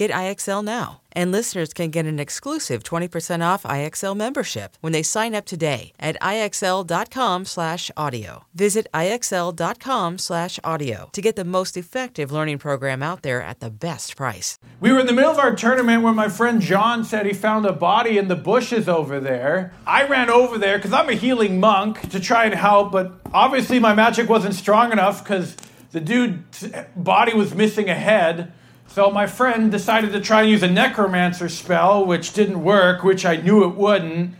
Get IXL now. And listeners can get an exclusive 20% off IXL membership when they sign up today at IXL.com slash audio. Visit IXL.com slash audio to get the most effective learning program out there at the best price. We were in the middle of our tournament when my friend John said he found a body in the bushes over there. I ran over there because I'm a healing monk to try and help, but obviously my magic wasn't strong enough because the dude's body was missing a head. So my friend decided to try and use a necromancer spell, which didn't work, which I knew it wouldn't.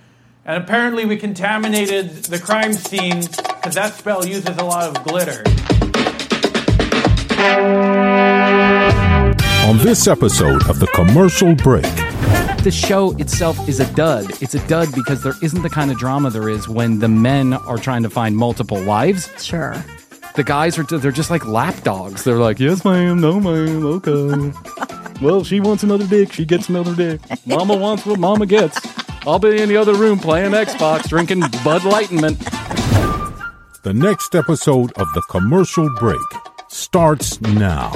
And apparently we contaminated the crime scene because that spell uses a lot of glitter. On this episode of The Commercial Break, the show itself is a dud. It's a dud because there isn't the kind of drama there is when the men are trying to find multiple wives. Sure. The guys are they're just like lap dogs. They're like, "Yes, ma'am. No, ma'am. Okay." well, she wants another dick. She gets another dick. Mama wants what mama gets. I'll be in the other room playing Xbox, drinking Bud Lightenment. the next episode of The Commercial Break starts now.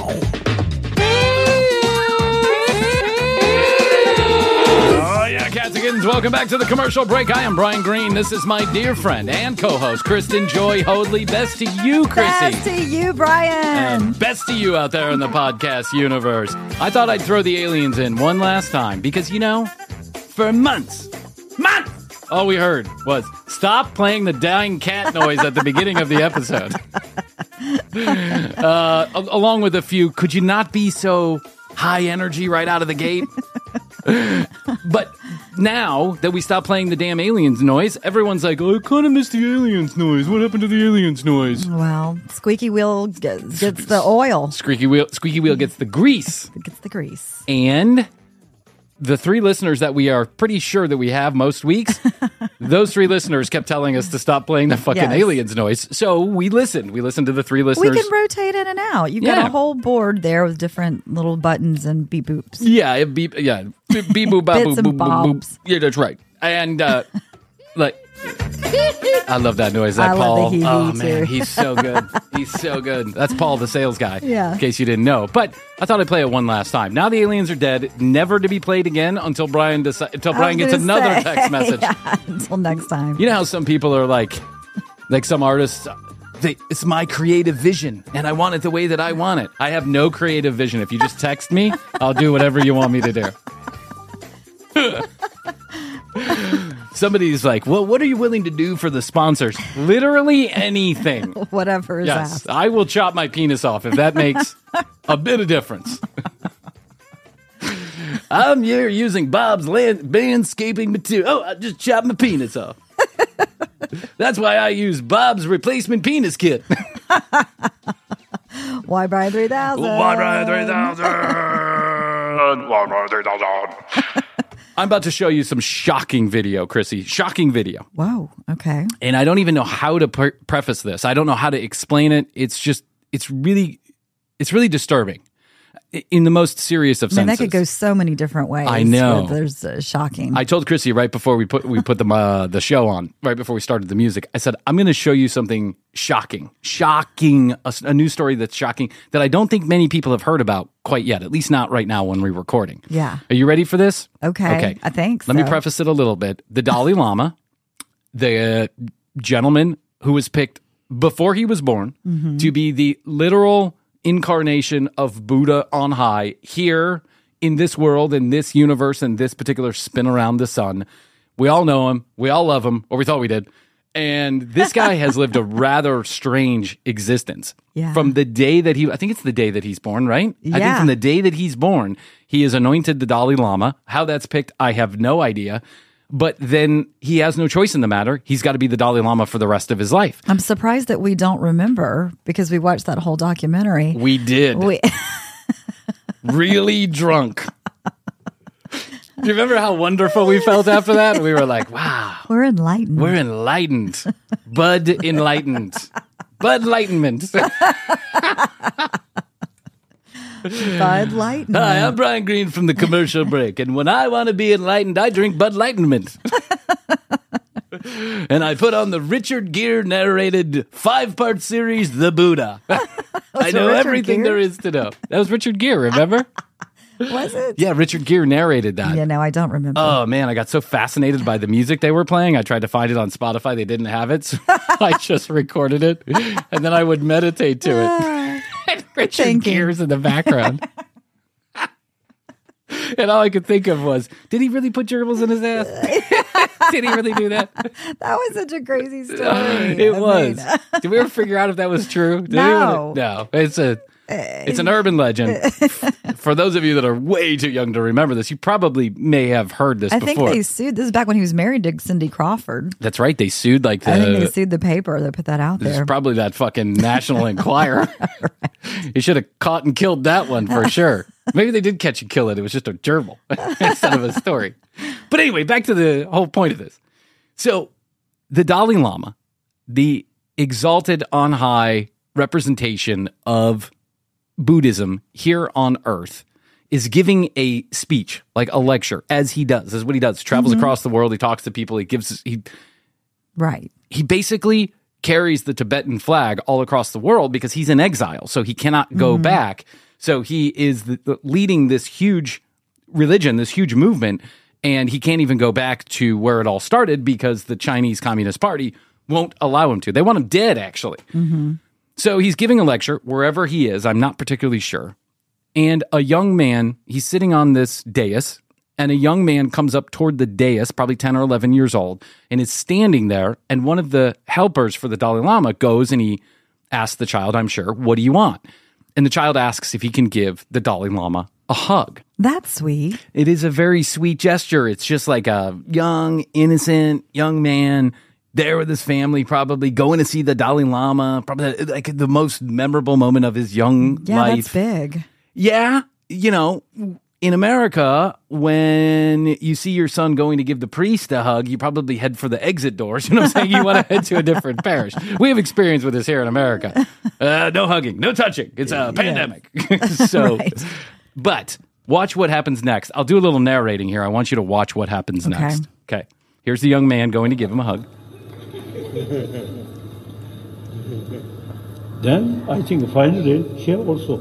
Welcome back to the commercial break. I am Bryan Green. This is my dear friend and co-host, Kristen Joy Hoadley. Best to you, Krissy. Best to you, Bryan. And best to you out there in the podcast universe. I thought I'd throw the aliens in one last time because, you know, for months, months, all we heard was stop playing the dying cat noise at the beginning of the episode. uh, along with a few, could you not be so high energy right out of the gate? but now that we stopped playing the damn aliens noise, everyone's like, oh, I kind of miss the aliens noise. What happened to the aliens noise? well, squeaky wheel gets, gets the oil, Squeaky wheel, squeaky wheel gets the grease. gets the grease. And the three listeners that we are pretty sure that we have most weeks, those three listeners kept telling us to stop playing the fucking Yes. aliens noise. So we listened. We listened to the three listeners. We can rotate in and out. You've got a whole board there with different little buttons and beep boops. yeah, beep, yeah, beep, beep, boop, bop, boop, boop, boop, boop. Yeah, that's right. And uh, like, I love that noise. That I Paul. oh man, too. he's so good. He's so good. That's Paul, the sales guy. Yeah. In case you didn't know, but I thought I'd play it one last time. Now the aliens are dead, never to be played again until Bryan deci- until Bryan gets another say, text message. yeah, until next time. You know how some people are like, like some artists. They, it's my creative vision, and I want it the way that I want it. I have no creative vision. If you just text me, I'll do whatever you want me to do. Somebody's like, "Well, what are you willing to do for the sponsors?" Literally anything. Whatever is Yes, asked. I will chop my penis off if that makes a bit of difference. I'm here using Bob's land landscaping material. Oh, I just chopped my penis off. That's why I use Bob's replacement penis kit. Why Bryan 3000? I'm about to show you some shocking video, Krissy. Shocking video. Whoa. Okay. And I don't even know how to pre- preface this. I don't know how to explain it. It's just, it's really, it's really disturbing in the most serious of I mean, senses. that could go so many different ways. I know. There's uh, shocking. I told Krissy right before we put we put the uh, the show on, right before we started the music. I said I'm going to show you something shocking, shocking, a news story that's shocking that I don't think many people have heard about quite yet. At least not right now when we're recording. Yeah. Are you ready for this? Okay, Okay. I think Let me preface it a little bit. The Dalai Lama, the uh, gentleman who was picked before he was born Mm-hmm. to be the literal incarnation of Buddha on high here in this world, in this universe, in this particular spin around the sun. We all know him. We all love him, or we thought we did. And this guy has lived a rather strange existence. Yeah. From the day that he, I think it's the day that he's born, right? Yeah. I think from the day that he's born, he is anointed the Dalai Lama. How that's picked, I have no idea. But then he has no choice in the matter. He's got to be the Dalai Lama for the rest of his life. I'm surprised that we don't remember because we watched that whole documentary. We did. We, really drunk. Do you remember how wonderful we felt after that? We were like, wow, we're enlightened. we're enlightened. Bud enlightened. Bud enlightenment. Bud Lightened. Hi, I'm Bryan Green from the commercial break. And when I want to be enlightened, I drink Bud Enlightenment. and I put on the Richard Gere narrated five part series, The Buddha. I know Richard everything Gere? there is to know. That was Richard Gere, remember? Was it? yeah, Richard Gere narrated that. Yeah, no, I don't remember. Oh man, I got so fascinated by the music they were playing. I tried to find it on Spotify. They didn't have it, so I just recorded it, and then I would meditate to it. Ah. And Richard Thinking. Gere's in the background. and all I could think of was, did he really put gerbils in his ass? did he really do that? that was such a crazy story. it I was. mean, Did we ever figure out if that was true? Did No. anyone- no. It's a Eh. it's an urban legend. For those of you that are way too young to remember this, you probably may have heard this I think they sued. This is back when he was married to Cindy Crawford. That's right. They sued like the. I think they sued the paper that put that out It's there. probably that fucking National Enquirer. You should have caught and killed that one for sure. Maybe they did catch and kill it. It was just a gerbil instead of a story. But anyway, back to the whole point of this. So, the Dalai Lama, the exalted on high representation of Buddhism here on earth, is giving a speech, like a lecture, as he does. This is what he does. Travels mm-hmm. across the world. He talks to people. He gives, he right. he basically carries the Tibetan flag all across the world because he's in exile, so he cannot go mm-hmm. back. So he is the, the- leading this huge religion, this huge movement, and he can't even go back to where it all started because the Chinese Communist Party won't allow him to. They want him dead, actually. Mm-hmm. So he's giving a lecture wherever he is. I'm not particularly sure. And a young man, he's sitting on this dais, and a young man comes up toward the dais, probably 10 or 11 years old, and is standing there. And one of the helpers for the Dalai Lama goes and he asks the child, I'm sure, what do you want? And the child asks if he can give the Dalai Lama a hug. That's sweet. It is a very sweet gesture. It's just like a young, innocent young man there with his family, probably going to see the Dalai Lama, probably like the most memorable moment of his young Yeah, life. that's big. Yeah, you know, in America, when you see your son going to give the priest a hug, you probably head for the exit doors. You know what I'm saying? You want to head to a different parish. We have experience with this here in America. Uh, no hugging, no touching. It's a pandemic. so, Right. but watch what happens next. I'll do a little narrating here. I want you to watch what happens Okay. next. Okay. Here's the young man going to give him a hug. Then I think finally here also.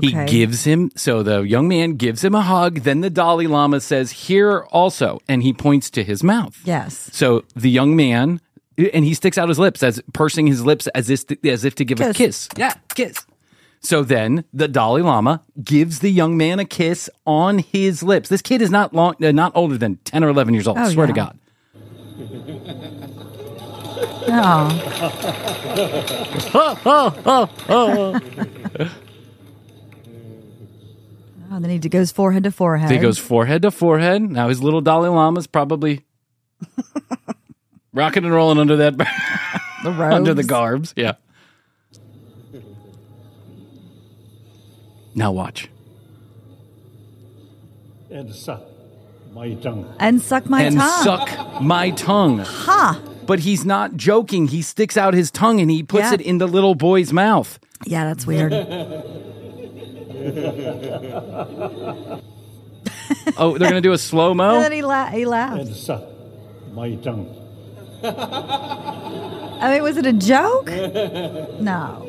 He Okay. gives him, so the young man gives him a hug. Then the Dalai Lama says, Here also. And he points to his mouth. Yes. So the young man, and he sticks out his lips as pursing his lips as if as if to give a kiss. Kiss. Yeah, kiss. So then the Dalai Lama gives the young man a kiss on his lips. This kid is not long, uh, not older than ten or eleven years old. I Oh, swear to. God. Oh. Oh, then he goes forehead to forehead. He goes forehead to forehead. Now his little Dalai Lama's probably rocking and rolling under that the under the robes. garbs. Yeah. Now watch. And suck my tongue. and suck my tongue. and tongue. suck my tongue. Ha! But he's not joking. He sticks out his tongue and he puts Yeah. it in the little boy's mouth. Yeah, that's weird. Oh, they're gonna do a slow and mo. then he, la- he laughed. And my tongue. I mean, was it a joke? No.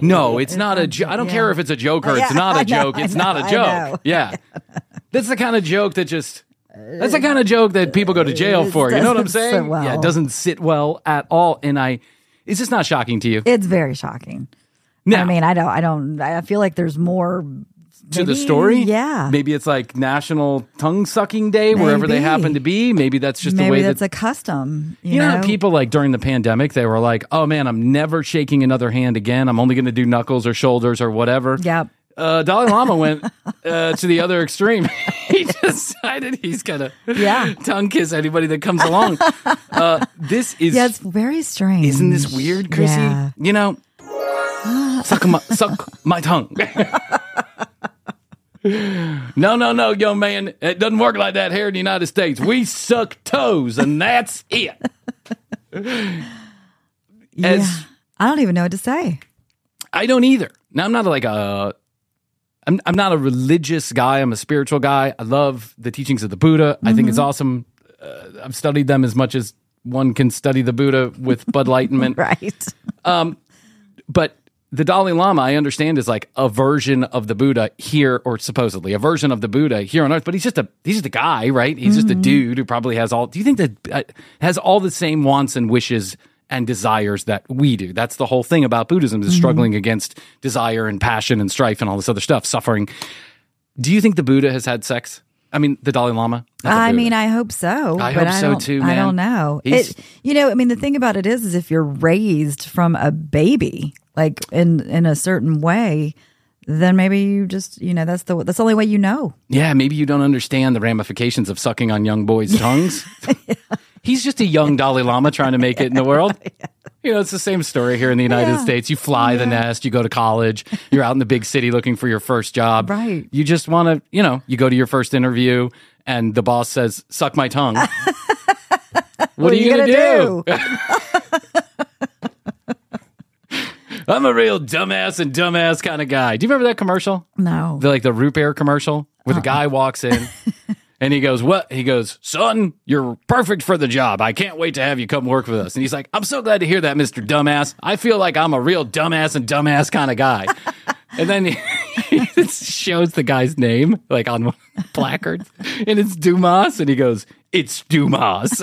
No, it's not a joke. I don't Yeah. care if it's a joke or Yeah, it's not a joke. I It's know, not a joke. know. Yeah, that's the kind of joke that just. That's the kind of joke that people go to jail for. You know what I'm saying? well. Yeah, it doesn't sit well at all. And I, it's just not shocking to you? It's very shocking. No. I mean, I don't, I don't, I feel like there's more to the story. yeah. Maybe it's like National Tongue Sucking Day wherever they happen to be. Maybe that's just the way that's that a custom. You, you know, know, people like during the pandemic, they were like, "Oh man, I'm never shaking another hand again. I'm only going to do knuckles or shoulders or whatever." Yep. Uh, Dalai Lama went uh, to the other extreme. he decided he's gonna Yeah. tongue kiss anybody that comes along. Uh, this is Yeah, it's very strange. isn't this weird, Krissy? Yeah. You know, suck my suck my tongue. no, no, no, young man. It doesn't work like that here in the United States. We suck toes, and that's it. Yeah. As I don't even know what to say. I don't either. Now I'm not like a I'm I'm not a religious guy. I'm a spiritual guy. I love the teachings of the Buddha. I think it's awesome. Uh, I've studied them as much as one can study the Buddha with Bud Lightenment. Right. Um, But the Dalai Lama, I understand, is like a version of the Buddha here, or supposedly a version of the Buddha here on Earth. But he's just a he's just a guy, right? He's just a dude who probably has all. Do you think that uh, has all the same wants and wishes and desires that we do? That's the whole thing about Buddhism is mm-hmm. struggling against desire and passion and strife and all this other stuff, suffering. Do you think the Buddha has had sex? I mean, the Dalai Lama. The I Buddha. mean, I hope so. I but hope I so too, I don't know. He's- It, you know, I mean, the thing about it is, is if you're raised from a baby, like in in a certain way, then maybe you just, you know, that's the that's the only way you know. Yeah, maybe you don't understand the ramifications of sucking on young boys' tongues. He's just a young Dalai Lama trying to make it in the world. You know, it's the same story here in the United Yeah. States. You fly the nest, you go to college, you're out in the big city looking for your first job. Right. You just want to, you know, you go to your first interview and the boss says, suck my tongue. what, are you, going to do? I'm a real dumbass and dumbass kind of guy. Do you remember that commercial? No. the like the root beer commercial where the Uh-uh. guy walks in and he goes, "What?" He goes, "Son, you're perfect for the job. I can't wait to have you come work with us." And he's like, "I'm so glad to hear that, Mister Dumbass. I feel like I'm a real dumbass and dumbass kind of guy." and then he, he shows the guy's name like on placards, and it's Dumas, and he goes, "It's Dumas."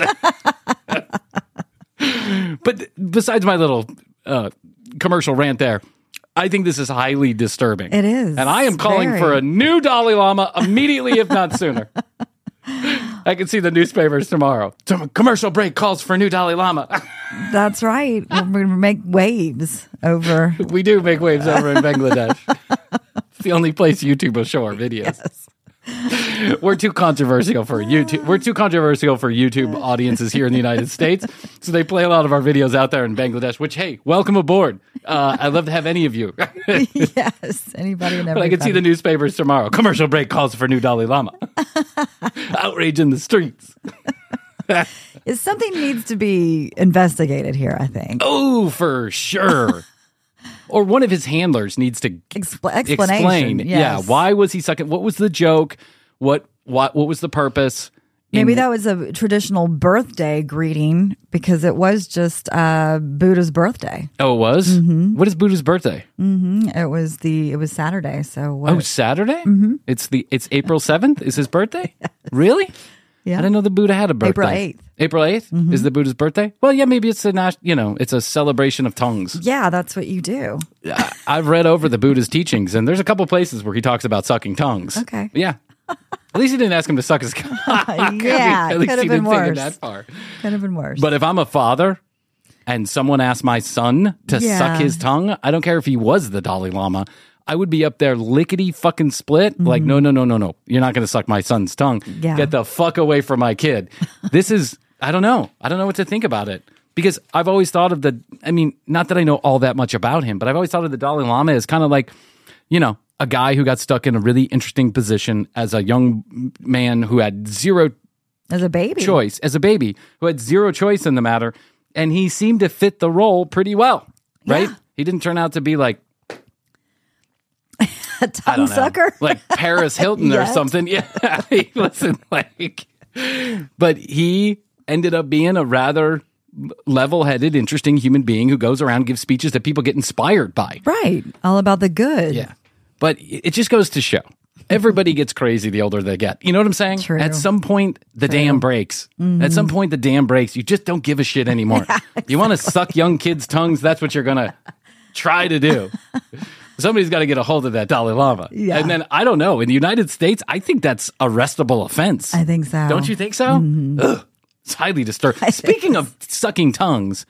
but besides my little uh, commercial rant there. I think this is highly disturbing. It is. And I am calling Very. for a new Dalai Lama immediately, if not sooner. I can see the newspapers tomorrow. Tom- Commercial break calls for a new Dalai Lama. That's right. We're going to make waves over. we do make waves over in Bangladesh. it's the only place YouTube will show our videos. We're too controversial for YouTube. We're too controversial for YouTube audiences here in the United States. So they play a lot of our videos out there in Bangladesh. Which, hey, welcome aboard. Uh, I'd love to have any of you. yes. Anybody and But I can see the newspapers tomorrow. Commercial break calls for new Dalai Lama. Outrage in the streets. Is something needs to be investigated here, I think. Oh, for sure. Or one of his handlers needs to Expl- explain. yes. Yeah, why was he sucking? What was the joke? What what what was the purpose? Maybe In- that was a traditional birthday greeting because it was just uh, Buddha's birthday. Oh, it was. Mm-hmm. What is Buddha's birthday? It was the it was Saturday, so what? Oh, Saturday. Mm-hmm. It's the it's April seventh. Is his birthday? Really? Yeah. I didn't know the Buddha had a birthday. April 8th. April 8th mm-hmm. is the Buddha's birthday. Well, yeah, maybe it's a you know it's a celebration of tongues. yeah, that's what you do. I- I've read over the Buddha's teachings, and there's a couple places where he talks about sucking tongues. Okay. Yeah. At least he didn't ask him to suck his cock. I mean, Yeah, at least could have he been didn't think it worse. that far. Could have been worse. But if I'm a father and someone asked my son to Yeah. suck his tongue, I don't care if he was the Dalai Lama. I would be up there lickety fucking split. Like, no, no, no, no, no. You're not going to suck my son's tongue. Mm-hmm. Yeah. Get the fuck away from my kid. this is, I don't know. I don't know what to think about it. Because I've always thought of the, I mean, not that I know all that much about him, but I've always thought of the Dalai Lama as kind of like, you know, a guy who got stuck in a really interesting position as a young man who had zero As a baby, choice as a baby who had zero choice in the matter and he seemed to fit the role pretty well right he didn't turn out to be like a tongue sucker. like paris hilton or something yeah he wasn't like but he ended up being a rather level-headed interesting human being who goes around and gives speeches that people get inspired by right, all about the good. yeah. But it just goes to show everybody gets crazy the older they get. You know what I'm saying? True. At some point, the dam breaks. At some point, the dam breaks. You just don't give a shit anymore. You want to suck young kids' tongues? That's what you're going to try to do. Somebody's got to get a hold of that Dalai Lama. Yeah. And then I don't know. In the United States, I think that's arrestable offense. I think so. Don't you think so? Mm-hmm. Ugh, it's highly disturbing. Speaking of sucking tongues,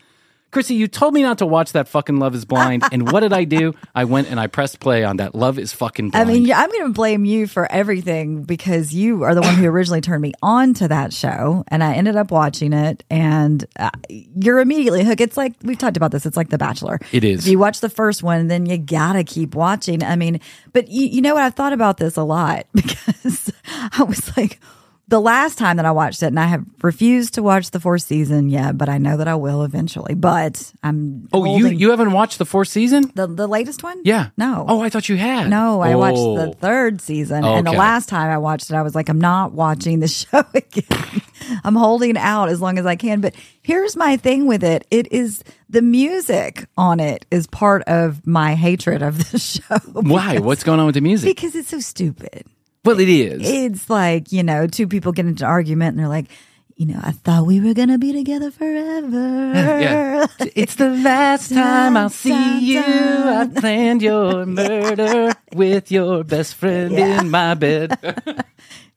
Krissy, you told me not to watch that fucking Love is Blind. and what did I do? I went and I pressed play on that Love is fucking I mean, I'm going to blame you for everything because you are the one who originally turned me on to that show, and I ended up watching it, and uh, you're immediately hooked. It's like we've talked about this. It's like The Bachelor. It is. If you watch the first one, then you gotta keep watching. I mean, but you, you know what? I've thought about this a lot because I was like. The last time that I watched it, and I have refused to watch the fourth season yet, but I know that I will eventually. But I'm oh, you holding- you haven't watched the fourth season? the the latest one? Yeah. no. Oh, I thought you had. No, I watched the Oh. third season, and the Okay. last time I watched it, I was like, I'm not watching the show again. I'm holding out as long as I can. But here's my thing with it: it is the music on it is part of my hatred of the show. Why? What's going on with the music? Because it's so stupid. Well, it is. It's like you know, two people get into an argument, and they're like. You know, I thought we were gonna be together forever. Yeah. It's the last time I'll see you. I planned your murder with your best friend in my bed.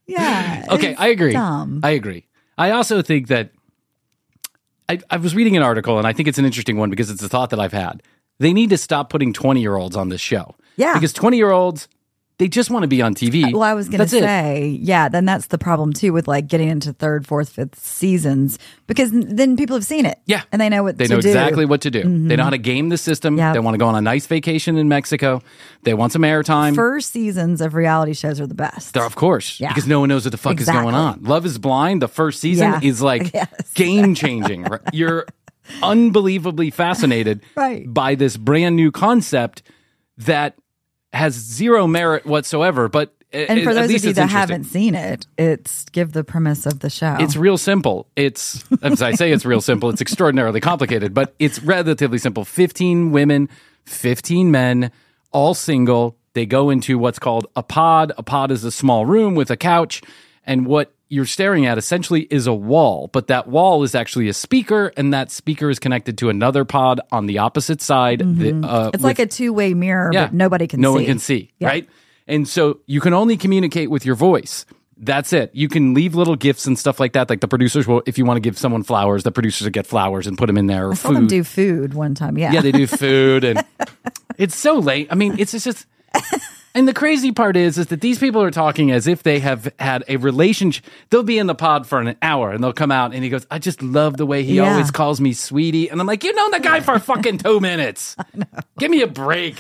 Yeah. Okay, I agree. Dumb. I agree. I also think that I, I was reading an article, and I think it's an interesting one because it's a thought that I've had. They need to stop putting 20 year olds on this show. Yeah. Because 20 year olds, they just want to be on TV. Well, I was going to That's it. say, yeah, then that's the problem too with like getting into third, fourth, fifth seasons because then people have seen it. Yeah. And they know what They to know do. Mm-hmm. exactly what to do. They know how to game the system. Yep. They want to go on a nice vacation in Mexico. They want some airtime. First seasons of reality shows are the best. There, of course, Yeah. because no one knows what the fuck is going on. Love is Blind, the first season Yeah. is like Yes. game changing. You're unbelievably fascinated Right. by this brand new concept that has zero merit whatsoever. But and for at those least of you that haven't seen it, it's give the premise of the show. It's real simple. It's as I say, it's real simple. It's extraordinarily complicated, but it's relatively simple. Fifteen women, fifteen men, all single. They go into what's called a pod. A pod is a small room with a couch, and what you're staring at essentially is a wall. But that wall is actually a speaker, and that speaker is connected to another pod on the opposite side. The, uh, Mm-hmm. it's like a two way mirror, but nobody can no see. one can see, Yeah. right? And so you can only communicate with your voice. That's it. You can leave little gifts and stuff like that. Like the producers will, if you want to give someone flowers, the producers will get flowers and put them in there. Or I saw food. them do food one time. Yeah. yeah, they do food, and it's so late. I mean, it's just. And the crazy part is, is that these people are talking as if they have had a relationship. They'll be in the pod for an hour, and they'll come out, and he goes, "I just love the way he Yeah. always calls me sweetie," and I'm like, you've known the guy for fucking two minutes. Give me a break."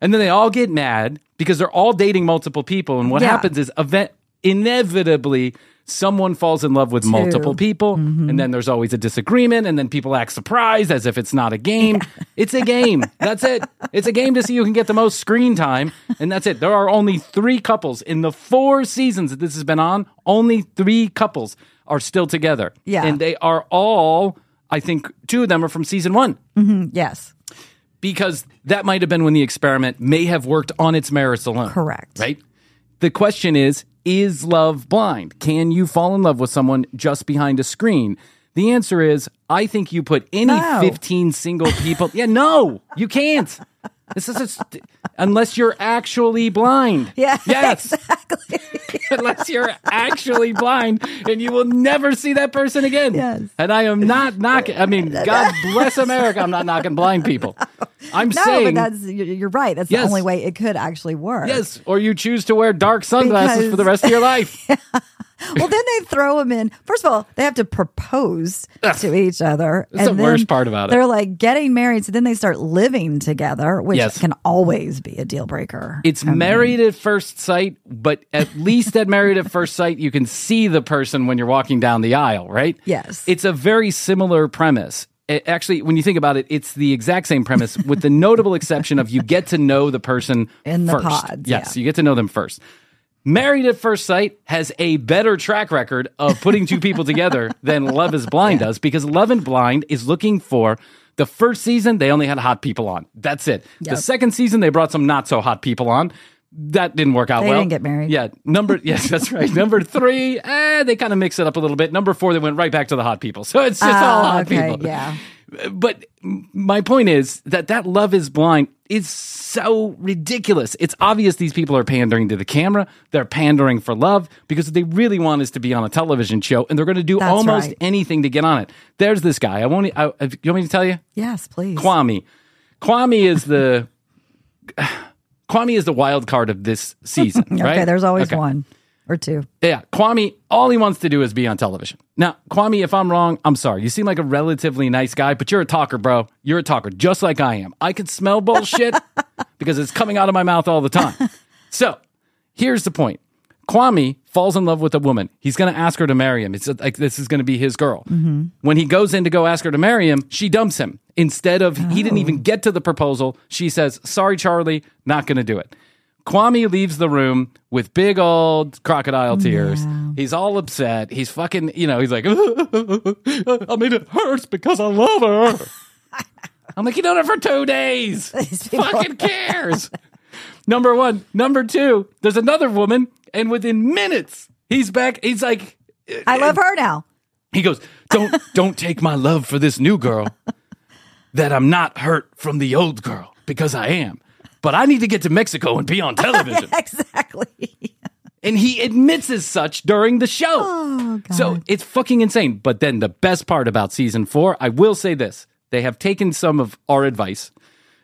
And then they all get mad because they're all dating multiple people. And what Yeah. happens is event inevitably someone falls in love with multiple people. Mm-hmm. And then there's always a disagreement. And then people act surprised as if it's not a game. It's a game. That's it. It's a game to see who can get the most screen time. And that's it. There are only three couples in the four seasons that this has been on. Only three couples are still together. Yeah. And they are all, I think, two of them are from season one yes. because that might have been when the experiment may have worked on its merits alone. Correct. Right? The question is Is love blind? Can you fall in love with someone just behind a screen? The answer is I think you put any No. 15 single people. yeah, no, you can't. This is a st- unless you're actually blind. Yeah. Yes. Exactly. unless you're actually blind and you will never see that person again. Yes. And I am not knocking. I mean, God bless America. I'm not knocking blind people. I'm No, saying but that's you're right. That's Yes. the only way it could actually work. yes, or you choose to wear dark sunglasses Because- for the rest of your life. Well, then they throw them in. First of all, they have to propose to each other. That's the and worst part about it. They're like getting married, so then they start living together, which Yes. can always be a deal breaker. It's married at first sight, but at least at married at first sight, you can see the person when you're walking down the aisle, right? Yes. It's a very similar premise. It- actually, when you think about it, it's the exact same premise with the notable exception of you get to know the person In the first. pods, Yes, yeah. you get to know them first. Married at First Sight has a better track record of putting two people together than Love is Blind does because Love and Blind is looking for the first season, they only had hot people on. That's it. The second season, they brought some not so hot people on. That didn't work out They well. didn't get married. Yeah. Number, yes, that's right. Number three, eh, they kind of mix it up a little bit. Number four, they went right back to the hot people. So it's just all Ah, hot okay, people. yeah. But my point is that that love is blind is so ridiculous. It's obvious these people are pandering to the camera. They're pandering for love because what they really want us to be on a television show and they're going to do That's almost right. anything to get on it. There's this guy. I won't, I, uh, I- you want me to tell you? Yes, please. Kwame. Kwame is the, Kwame is the wild card of this season, right? Okay, there's always Okay. one or two. Yeah, Kwame, all he wants to do is be on television. Now, Kwame, if I'm wrong, I'm sorry. You seem like a relatively nice guy, but you're a talker, bro. You're a talker, just like I am. I can smell bullshit because it's coming out of my mouth all the time. So, here's the point. Kwame falls in love with a woman. He's going to ask her to marry him. It's like this is going to be his girl. Mm-hmm. When he goes in to go ask her to marry him, she dumps him. Instead of, he didn't even oh. get to the proposal. She says, Sorry, Charlie, not going to do it. Kwame leaves the room with big old crocodile tears. He's all upset. He's fucking, you know, he's like, I mean, it hurts because I love her. I'm like, you done it for two days. Fucking cares. Number one. Number two, there's another woman, and within minutes, he's back. He's like, I love uh, her now. he goes, Don't don't take my love for this new girl. That I'm not hurt from the old girl because I am. But I need to get to Mexico and be on television. Exactly. And he admits as such during the show. Oh, So it's fucking insane. But then the best part about season four, I will say this they have taken some of our advice.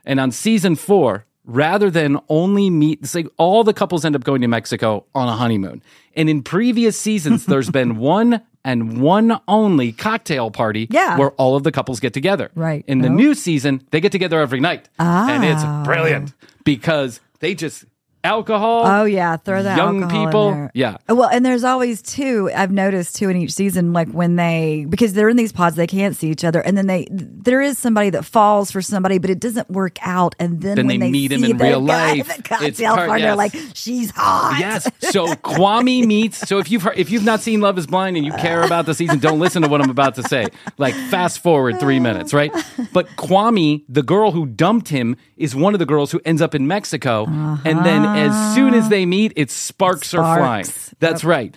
And on season four, rather than only meet, say, all the couples end up going to Mexico on a honeymoon. And in previous seasons, there's been one and one only cocktail party Yeah. where all of the couples get together. Right. In the Oh. new season, they get together every night. And it's Ah. brilliant because they just alcohol. Oh yeah, throw that young people. Yeah. Well, and there's always two. I've noticed two in each season, like when they because they're in these pods, they can't see each other, and then they there is somebody that falls for somebody, but it doesn't work out, and then, Then when they meet him in the real life, at the it's cocktail part- party, they're yes. like, she's hot. Yes. So Kwame meets. So if you've heard, if you've not seen Love Is Blind and you care about the season, don't listen to what I'm about to say. Like fast forward three minutes, right? But Kwame, the girl who dumped him, is one of the girls who ends up in Mexico, and then uh-huh. As soon as they meet, it's sparks, are flying. Sparks. That's right.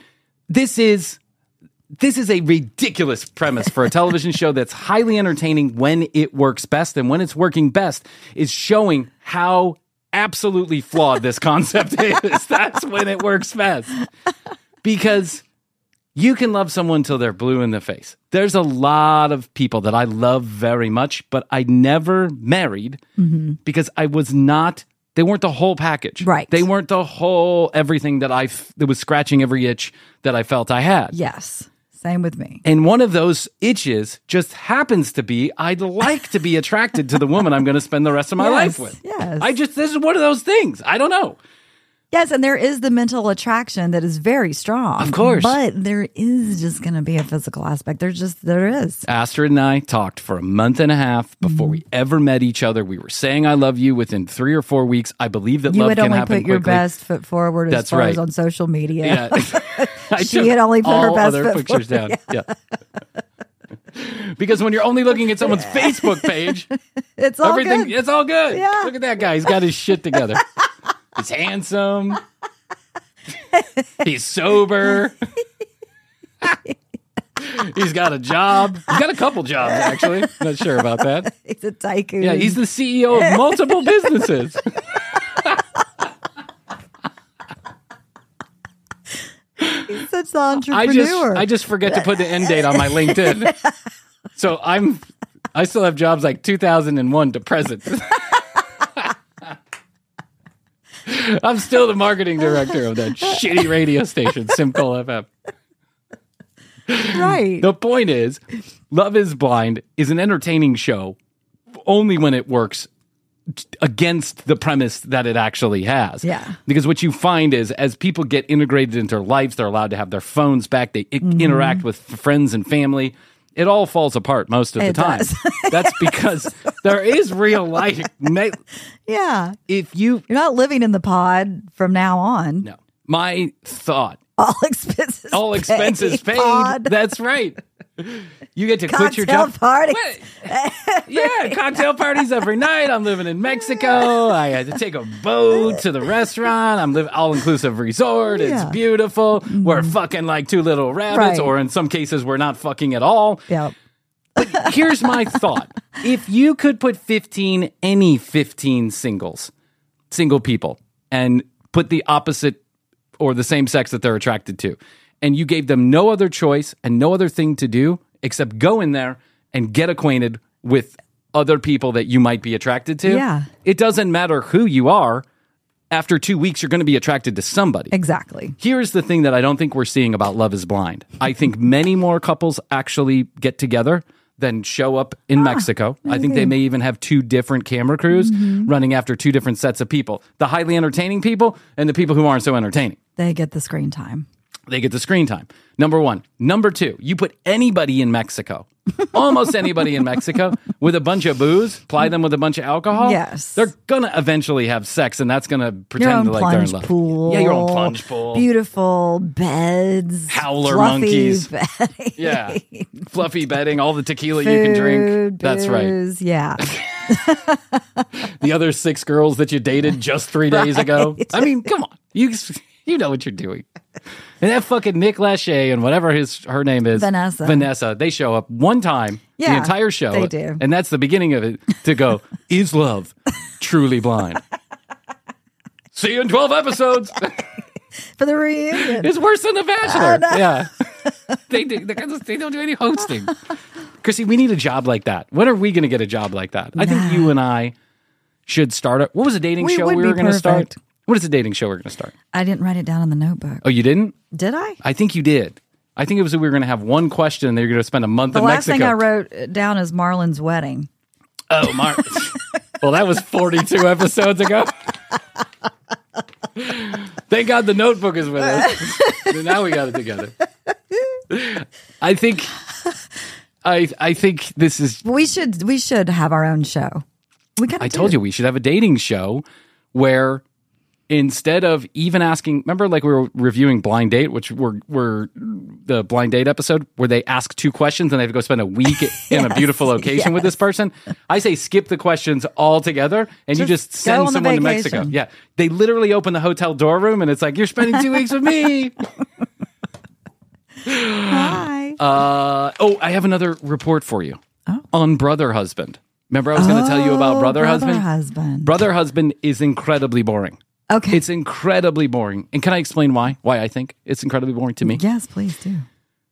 This is this is a ridiculous premise for a television show that's highly entertaining when it works best and when it's working best is showing how absolutely flawed this concept is that's when it works best because you can love someone till they're blue in the face there's a lot of people that i love very much but i never married mm-hmm. because i was not they weren't the whole package Right. they weren't the whole everything that i f- that was scratching every itch that i felt i had Yes. Same with me. and one of those itches just happens to be I'd like to be attracted to the woman I'm going to spend the rest of my Yes, life with. yes. I just, this is one of those things. I don't know. Yes, and there is the mental attraction that is very strong. Of course. But there is just going to be a physical aspect. There's just, there is. Astrid and I talked for a month and a half before Mm-hmm. we ever met each other. We were saying I love you within three or four weeks. I believe that You love would can only happen put your quickly. best foot forward as That's far right. as on social media. Yeah. She had only put her best foot pictures forward. down. Yeah. because when you're only looking at someone's Facebook page, It's all everything good. it's all good. Yeah. Look at that guy. He's got his shit together. He's handsome. He's sober. he's got a job. He's got a couple jobs actually. Not sure about that. He's a tycoon. Yeah, he's the CEO of multiple businesses. He's such the I entrepreneur. just I just forget to put the end date on my LinkedIn. So I'm I still have jobs like 2001 to present. I'm still the marketing director of that shitty radio station, Simcoe FM. right. The point is, Love is Blind is an entertaining show only when it works against the premise that it actually has. Yeah. Because what you find is as people get integrated into their lives, they're allowed to have their phones back, they i- Mm-hmm. interact with friends and family. It all falls apart most of the It time. That's because there is real life. Yeah. If you You're not living in the pod from now on. no, my thought All expenses all expenses paid. Pod. That's right. You get to quit your job. party. Wait. yeah, cocktail parties every night. I'm living in Mexico. I had to take a boat to the restaurant. I'm living all inclusive resort. It's Yeah. Mm-hmm. beautiful. We're fucking like two little rabbits, Right. or in some cases, we're not fucking at all. Yep. But here's my thought: if you could put 15, any 15 singles, single people, and put the opposite or the same sex that they're attracted to, and you gave them no other choice and no other thing to do except go in there and get acquainted with other people that you might be attracted to. Yeah. It doesn't matter who you are. After two weeks, you're going to be attracted to somebody. Exactly. Here's the thing that I don't think we're seeing about Love is Blind. I think many more couples actually get together than show up in ah, Mexico. I think they may even have two different camera crews mm-hmm. running after two different sets of people the highly entertaining people and the people who aren't so entertaining. They get the screen time. They get the screen time. Number one. Number two, you put anybody in Mexico, almost anybody in Mexico, with a bunch of booze, ply them with a bunch of alcohol. Yes. They're going to eventually have sex, and that's going to pretend to like they're in love. pool. Yeah, your own plunge pool. Beautiful beds. Howler fluffy monkeys. bedding, Yeah. Fluffy bedding, all the tequila you can drink. food, That's right. Yeah. The other six girls that you dated just three days ago. I mean, come on. You you know what you're doing. And that fucking Nick Lachey and whatever his her name is. Vanessa. Vanessa, they show up one time the entire show. they do. And that's the beginning of it to go, is love truly blind? See you in 12 episodes. For the reunion. It's worse than The Bachelor. Yeah. they, do, they don't do any hosting. Krissy, we need a job like that. When are we going to get a job like that? I think you and I should start. A, what was a dating We show would we be were going to start? perfect. What is a dating show we're going to start? I didn't write it down in the notebook. Oh, you didn't? Did I? I think you did. I think it was that we were going to have one question and they were going to spend a month The in last Mexico. thing I wrote uh, down is Marlon's wedding. Oh, Mar. well, that was 42 episodes ago. Thank God the notebook is with us. So now we got it together. I think I I think this is We should we should have our own show. We got. I told you we should have a dating show where instead of even asking remember like we were reviewing blind date which were were the blind date episode where they ask two questions and they have to go spend a week in a beautiful location with this person? I say skip the questions altogether and you Just just send someone to mexico. Yeah. They literally open the hotel door room and it's like you're spending two weeks with me. Hi. uh, oh i have another report for you on brother husband. Remember i was going to tell you about Oh, brother, husband? husband. brother husband is incredibly boring Okay. It's incredibly boring. And can I explain why? Why I think it's incredibly boring to me? yes, please do.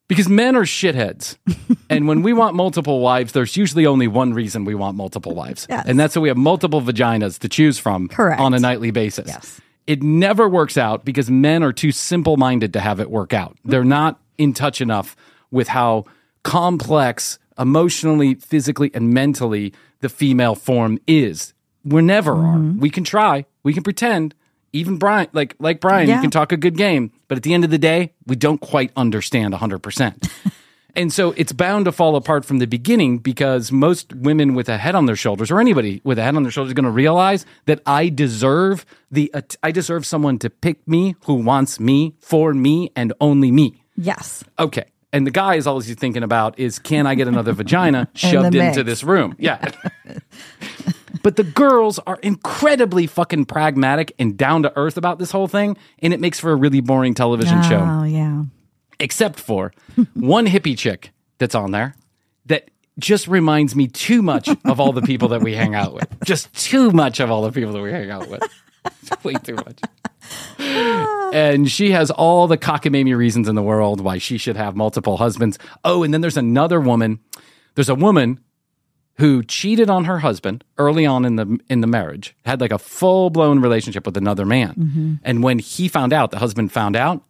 Because men are shitheads. and when we want multiple wives, there's usually only one reason we want multiple wives. Yes. And that's so we have multiple vaginas to choose from Correct. on a nightly basis. Yes. It never works out because men are too simple minded to have it work out. Mm-hmm. They're not in touch enough with how complex emotionally, physically, and mentally the female form is. We never are. Mm-hmm. We can try, we can pretend. Even Bryan, like like Bryan, you can talk a good game, but at the end of the day, we don't quite understand 100%. And so it's bound to fall apart from the beginning because most women with a head on their shoulders, or anybody with a head on their shoulders, is going to realize that I deserve the I deserve someone to pick me who wants me for me and only me. Yes. Okay. And the guy is always thinking about is can I get another vagina shoved into this room? Yeah. but the girls are incredibly fucking pragmatic and down to earth about this whole thing, and it makes for a really boring television show Oh yeah. except for one hippie chick that's on there that just reminds me too much of all the people that we hang out with. Just too much of all the people that we hang out with. Way too much. And she has all the cockamamie reasons in the world why she should have multiple husbands. Oh, and then there's another woman. There's a woman who cheated on her husband early on in the in the marriage, had like a full blown relationship with another man. Mm-hmm. And when he found out, the husband found out,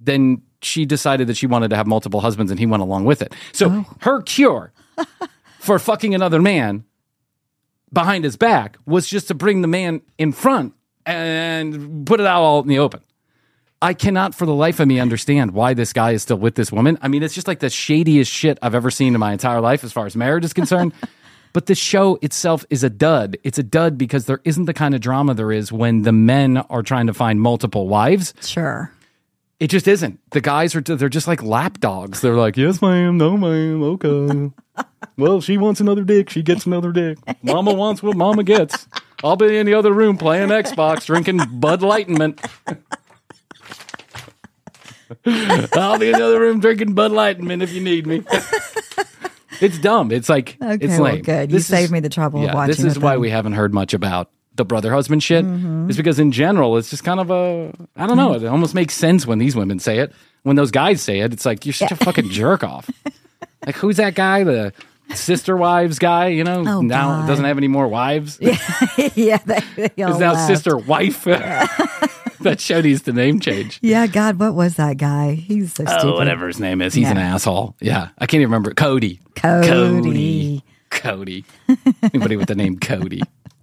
then she decided that she wanted to have multiple husbands and he went along with it. So oh. her cure for fucking another man behind his back was just to bring the man in front and put it out all in the open. I cannot for the life of me understand why this guy is still with this woman. I mean, it's just like the shadiest shit I've ever seen in my entire life as far as marriage is concerned. but the show itself is a dud. It's a dud because there isn't the kind of drama there is when the men are trying to find multiple wives. Sure. It just isn't. The guys are they're just like lap dogs. They're like, "Yes, ma'am. No, ma'am. Okay." well, she wants another dick. She gets another dick. Mama wants what mama gets. I'll be in the other room playing Xbox, drinking Bud Lightenment. I'll be in the other room drinking Bud Lightenment if you need me. It's dumb. It's like Okay, it's well, lame. good. You saved me the trouble of watching This is why them. we haven't heard much about the brother husband shit. Mm-hmm. Is because in general, it's just kind of a I don't know. It almost makes sense when these women say it. When those guys say it, it's like you're such a fucking jerk off. Like who's that guy? The sister wives guy? You know, Oh, now God. doesn't have any more wives. yeah, they, they all Is now laughed. sister wife. that show needs to name change. Yeah, God, what was that guy? He's so oh, stupid. Oh, whatever his name is. He's an asshole. Yeah. I can't even remember. Cody. Cody. Cody. Cody. Anybody with the name Cody.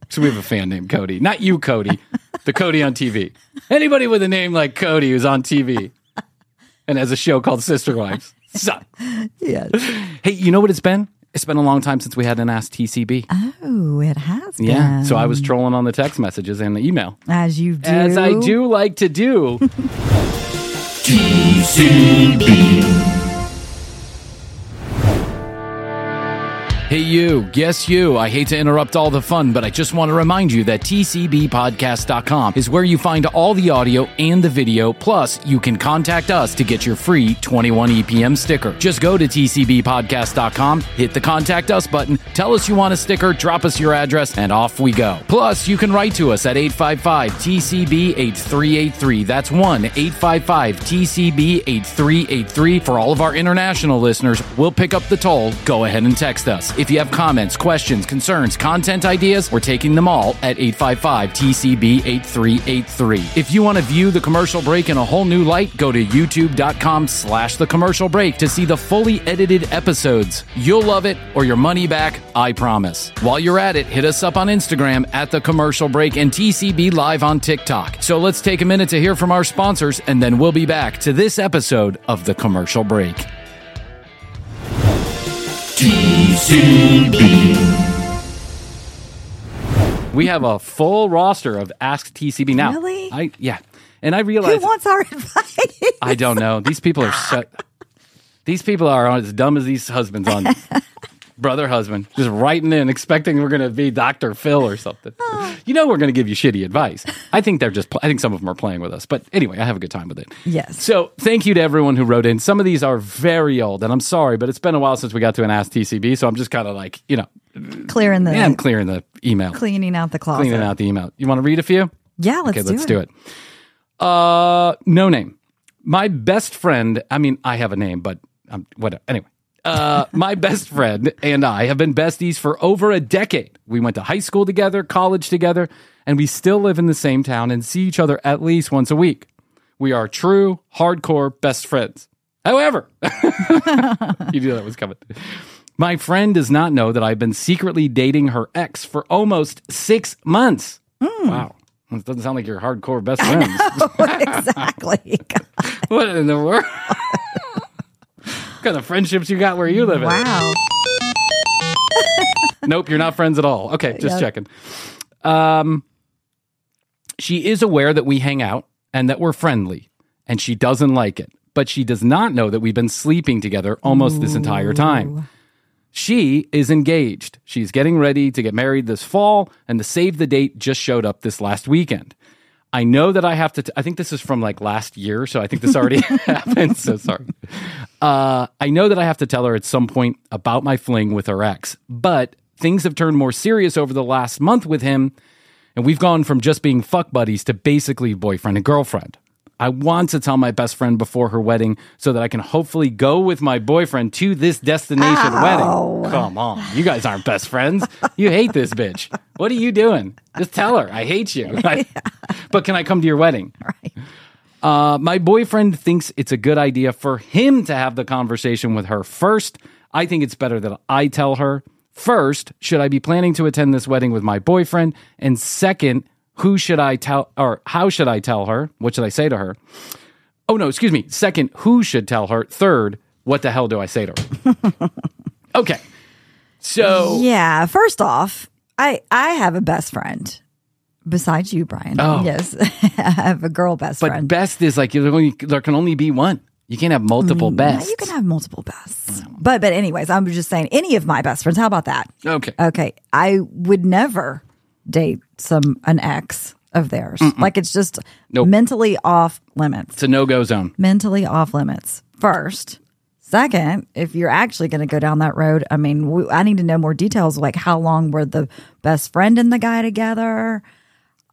So we have a fan named Cody. Not you, Cody. The Cody on TV. Anybody with a name like Cody who's on TV and has a show called Sister Wives. Suck. Yes. Hey, you know what it's been? It's been a long time since we had an Ask TCB. Oh, it has been. yeah. So I was trolling on the text messages and the email. As you do. As I do like to do. Hey, you. Yes, you. I hate to interrupt all the fun, but I just want to remind you that TCBpodcast.com is where you find all the audio and the video. Plus, you can contact us to get your free 21 EPM sticker. Just go to TCBpodcast.com, hit the contact us button, tell us you want a sticker, drop us your address, and off we go. Plus, you can write to us at 855 TCB 8383. That's 1 855 TCB 8383. For all of our international listeners, we'll pick up the toll. Go ahead and text us. If you have comments, questions, concerns, content ideas, we're taking them all at 855 TCB 8383. If you want to view the commercial break in a whole new light, go to youtube.com slash the commercial break to see the fully edited episodes. You'll love it or your money back, I promise. While you're at it, hit us up on Instagram at the commercial break and TCB live on TikTok. So let's take a minute to hear from our sponsors and then we'll be back to this episode of the commercial break. We have a full roster of Ask TCB now. Really? I yeah, and I realized Who realize wants our advice? I don't know. These people are so. These people are as dumb as these husbands on brother husband, just writing in, expecting we're going to be Doctor Phil or something. You know, we're going to give you shitty advice. I think they're just. Pl- I think some of them are playing with us, but anyway, I have a good time with it. Yes. So thank you to everyone who wrote in. Some of these are very old, and I'm sorry, but it's been a while since we got to an Ask TCB, so I'm just kind of like, you know, Clearing the yeah, I'm clearing the email, cleaning out the closet. cleaning out the email. You want to read a few? Yeah, let's okay, do let's it. do it. Uh, no name. My best friend. I mean, I have a name, but um, whatever. Anyway, uh, my best friend and I have been besties for over a decade. We went to high school together, college together, and we still live in the same town and see each other at least once a week. We are true, hardcore best friends. However, you knew that was coming. My friend does not know that I've been secretly dating her ex for almost six months. Wow. It doesn't sound like you're hardcore best friends. Know, exactly. what in the world? Kind of friendships you got where you live? wow. Nope, you're not friends at all. Okay, just Yep. checking. Um, she is aware that we hang out and that we're friendly, and she doesn't like it. But she does not know that we've been sleeping together almost this entire time. She is engaged. She's getting ready to get married this fall, and the save the date just showed up this last weekend. I know that I have to. T- I think this is from like last year, so I think this already happened. So sorry. Uh, I know that I have to tell her at some point about my fling with her ex, but things have turned more serious over the last month with him, and we've gone from just being fuck buddies to basically boyfriend and girlfriend. I want to tell my best friend before her wedding so that I can hopefully go with my boyfriend to this destination wedding. Come on. You guys aren't best friends. You hate this bitch. What are you doing? Just tell her I hate you. but can I come to your wedding? Right. Uh, my boyfriend thinks it's a good idea for him to have the conversation with her first. I think it's better that I tell her. First, should I be planning to attend this wedding with my boyfriend? And second, who should I tell or how should I tell her? What should I say to her? Oh no, excuse me. Second, who should tell her? Third, what the hell do I say to her? okay. So Yeah. First off, I I have a best friend besides you, Bryan. Oh. Yes, I have a girl best but friend. But best is like there only- there can only be one. You can't have multiple Now, bests. you can have multiple bests, but but anyways, I'm just saying any of my best friends. How about that? okay. Okay, I would never date some an ex of theirs. Like it's just Nope. mentally off limits. It's a no-go zone. Mentally off limits. First, Second, if you're actually going to go down that road, I mean, we, I need to know more details like how long were the best friend and the guy together?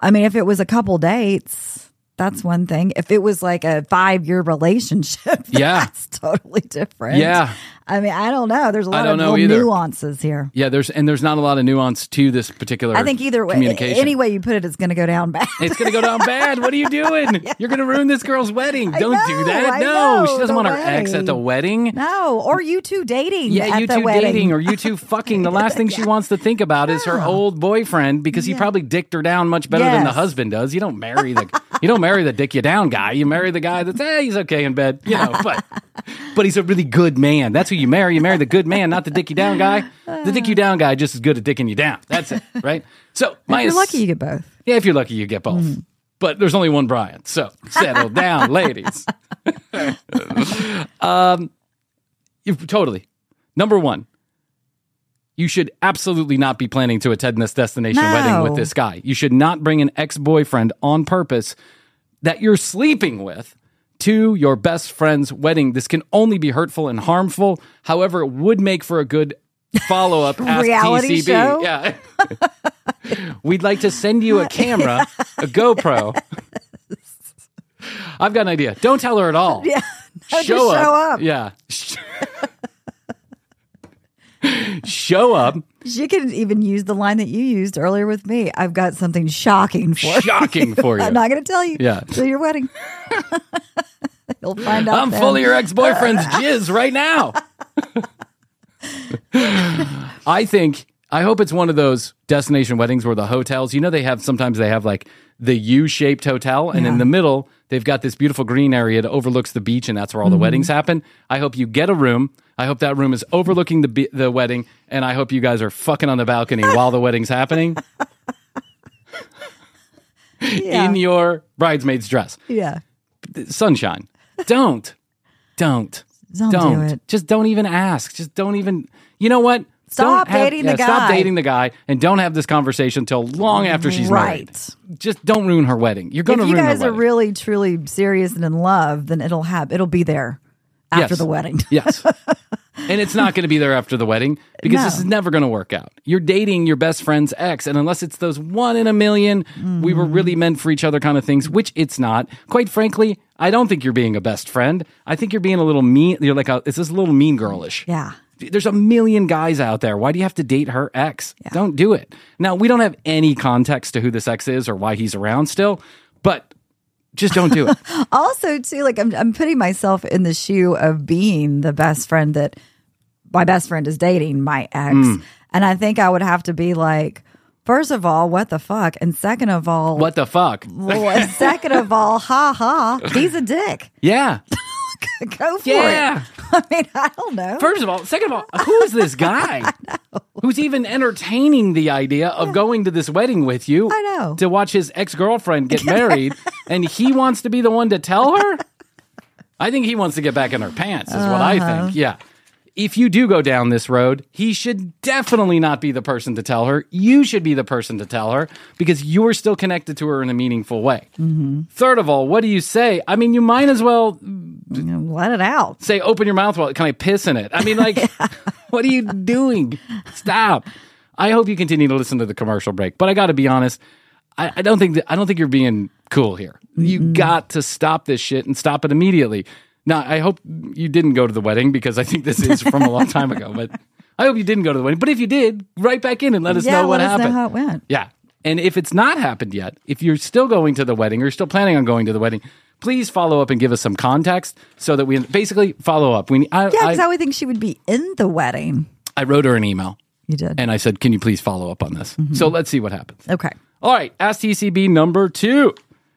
I mean, if it was a couple dates, that's one thing. If it was like a five year relationship, Yeah. that's totally different. Yeah. I mean, I don't know. There's a lot of little either. nuances here. Yeah, there's and there's not a lot of nuance to this particular. I think either way, communication. any way you put it, it's going to go down bad. It's gonna go down bad. What are you doing? You're gonna ruin this girl's wedding. I Don't know, do that. I no, know, she doesn't want her ex at the wedding. no, or you two dating. Yeah, you two wedding. dating or you two fucking. The last thing she wants to think about is her old boyfriend because he probably dicked her down much better than the husband does. You don't marry the you don't marry the dick you down guy. You marry the guy that's hey he's okay in bed, you know, but but he's a really good man. That's who you marry. You marry the good man, not the dick you down guy. The dick you down guy just as good at dicking you down. That's it, right? So If minus you're lucky, you get both. yeah, if you're lucky, you get both. But there's only one Bryan, so settle down, ladies. um, you totally. Number one, you should absolutely not be planning to attend this destination No. wedding with this guy. You should not bring an ex boyfriend on purpose that you're sleeping with to your best friend's wedding. This can only be hurtful and harmful. However, it would make for a good follow up Reality TCB. show? Yeah. We'd like to send you a camera, a GoPro. I've got an idea. Don't tell her at all. Yeah. No, show, show up. Yeah. Show up. She can even use the line that you used earlier with me. I've got something shocking for you. Shocking for you. I'm not going to tell you. Yeah. Till your wedding. You'll find out. I'm then. full of your ex boyfriend's jizz right now. I think, I hope it's one of those destination weddings where the hotels, you know, they have sometimes they have like the U shaped hotel, and in the middle, they've got this beautiful green area that overlooks the beach, and that's where all the Mm-hmm. weddings happen. I hope you get a room. I hope that room is overlooking the, be- the wedding, and I hope you guys are fucking on the balcony while the wedding's happening Yeah. in your bridesmaid's dress. yeah. sunshine. Don't, don't, Don't do it. Just don't even ask. Just don't even. You know what? Stop have- dating the guy. Stop dating the guy, and don't have this conversation until long after she's married. Right. Just don't ruin her wedding. You're going to ruin her If you guys are wedding. really, truly serious and in love, then it'll have it'll be there after Yes. the wedding. yes. And it's not going to be there after the wedding because this is never going to work out. You're dating your best friend's ex, and unless it's those one in a 1000000 we were Mm-hmm. really meant for each other kind of things, which it's not. Quite frankly, I don't think you're being a best friend. I think you're being a little mean. You're like a, it's this little mean girlish. Yeah. There's a million guys out there. Why do you have to date her ex? Don't do it. Now, we don't have any context to who this ex is or why he's around still, but just don't do it. Also, too, like I'm, I'm putting myself in the shoe of being the best friend that my best friend is dating my ex, Mm. and I think I would have to be like, first of all, what the fuck, and second of all, what the fuck? well, second of all, ha ha, he's a dick. Yeah. Go for Yeah. it. I mean, I don't know. First of all, second of all, who is this guy who's even entertaining the idea of going to this wedding with you? I know. To watch his ex girlfriend get married, and he wants to be the one to tell her? I think he wants to get back in her pants, is what I Uh-huh. think. Yeah. If you do go down this road, he should definitely not be the person to tell her. You should be the person to tell her because you're still connected to her in a meaningful way. Mm-hmm. Third of all, what do you say? I mean, you might as well Let it out. say open your mouth while can I piss in it? I mean like what are you doing? Stop. I hope you continue to listen to the commercial break. But I gotta be honest, I, I don't think that I don't think you're being cool here. You got to stop this shit and stop it immediately. Now I hope you didn't go to the wedding because I think this is from a long time ago, but I hope you didn't go to the wedding. But if you did, write back in and let us yeah, know what let us happened. know how it went. Yeah. And if it's not happened yet, if you're still going to the wedding or you're still planning on going to the wedding, please follow up and give us some context so that we basically follow up. We I, Yeah, because I, I would think she would be in the wedding. I wrote her an email You did. and I said, "Can you please follow up on this?" Mm-hmm. So let's see what happens. okay. All right, Ask TCB number two.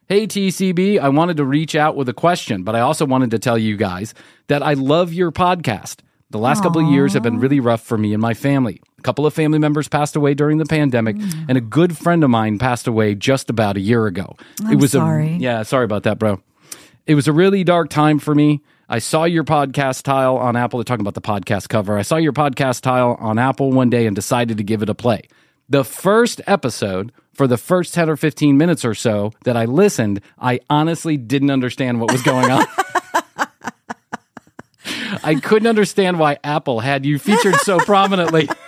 Hey TCB, I wanted to reach out with a question, but I also wanted to tell you guys that I love your podcast. The last couple of years have been really rough for me and my family. A couple of family members passed away during the pandemic, mm. and a good friend of mine passed away just about a year ago. I'm was sorry. A, yeah, sorry about that, bro. It was a really dark time for me. I saw your podcast tile on Apple. They're talking about the podcast cover. I saw your podcast tile on Apple one day and decided to give it a play. The first episode, for the first 10 or 15 minutes or so that I listened, I honestly didn't understand what was going on. I couldn't understand why Apple had you featured so prominently.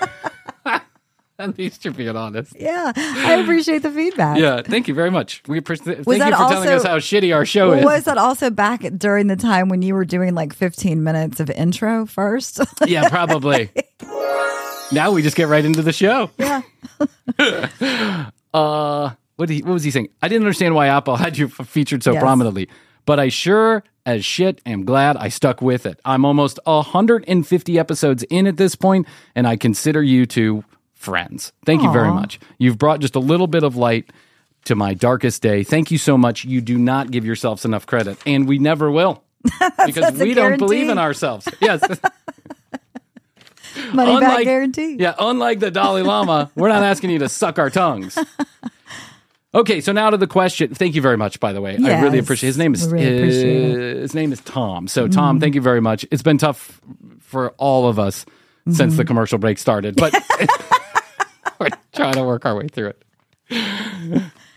At least you're being honest. Yeah, I appreciate the feedback. Yeah, thank you very much. We appreciate. Thank you for that telling us how shitty our show is. Was that also back during the time when you were doing like 15 minutes of intro first? yeah, probably. now we just get right into the show. yeah. Uh, what, did he, what was he saying? I didn't understand why Apple had you f- featured so Yes. prominently, but I sure as shit am glad I stuck with it. I'm almost 150 episodes in at this point, and I consider you two friends. Thank you very much. You've brought just a little bit of light to my darkest day. Thank you so much. You do not give yourselves enough credit, and we never will. Because we don't believe in ourselves. Yes. Money back guarantee. Yeah, unlike the Dalai Lama, we're not asking you to suck our tongues. Okay, so now to the question. Thank you very much, by the way. I really appreciate. His name is really uh, his name is Tom. So Tom, thank you very much. It's been tough for all of us since Mm-hmm. the commercial break started, but we're trying to work our way through it.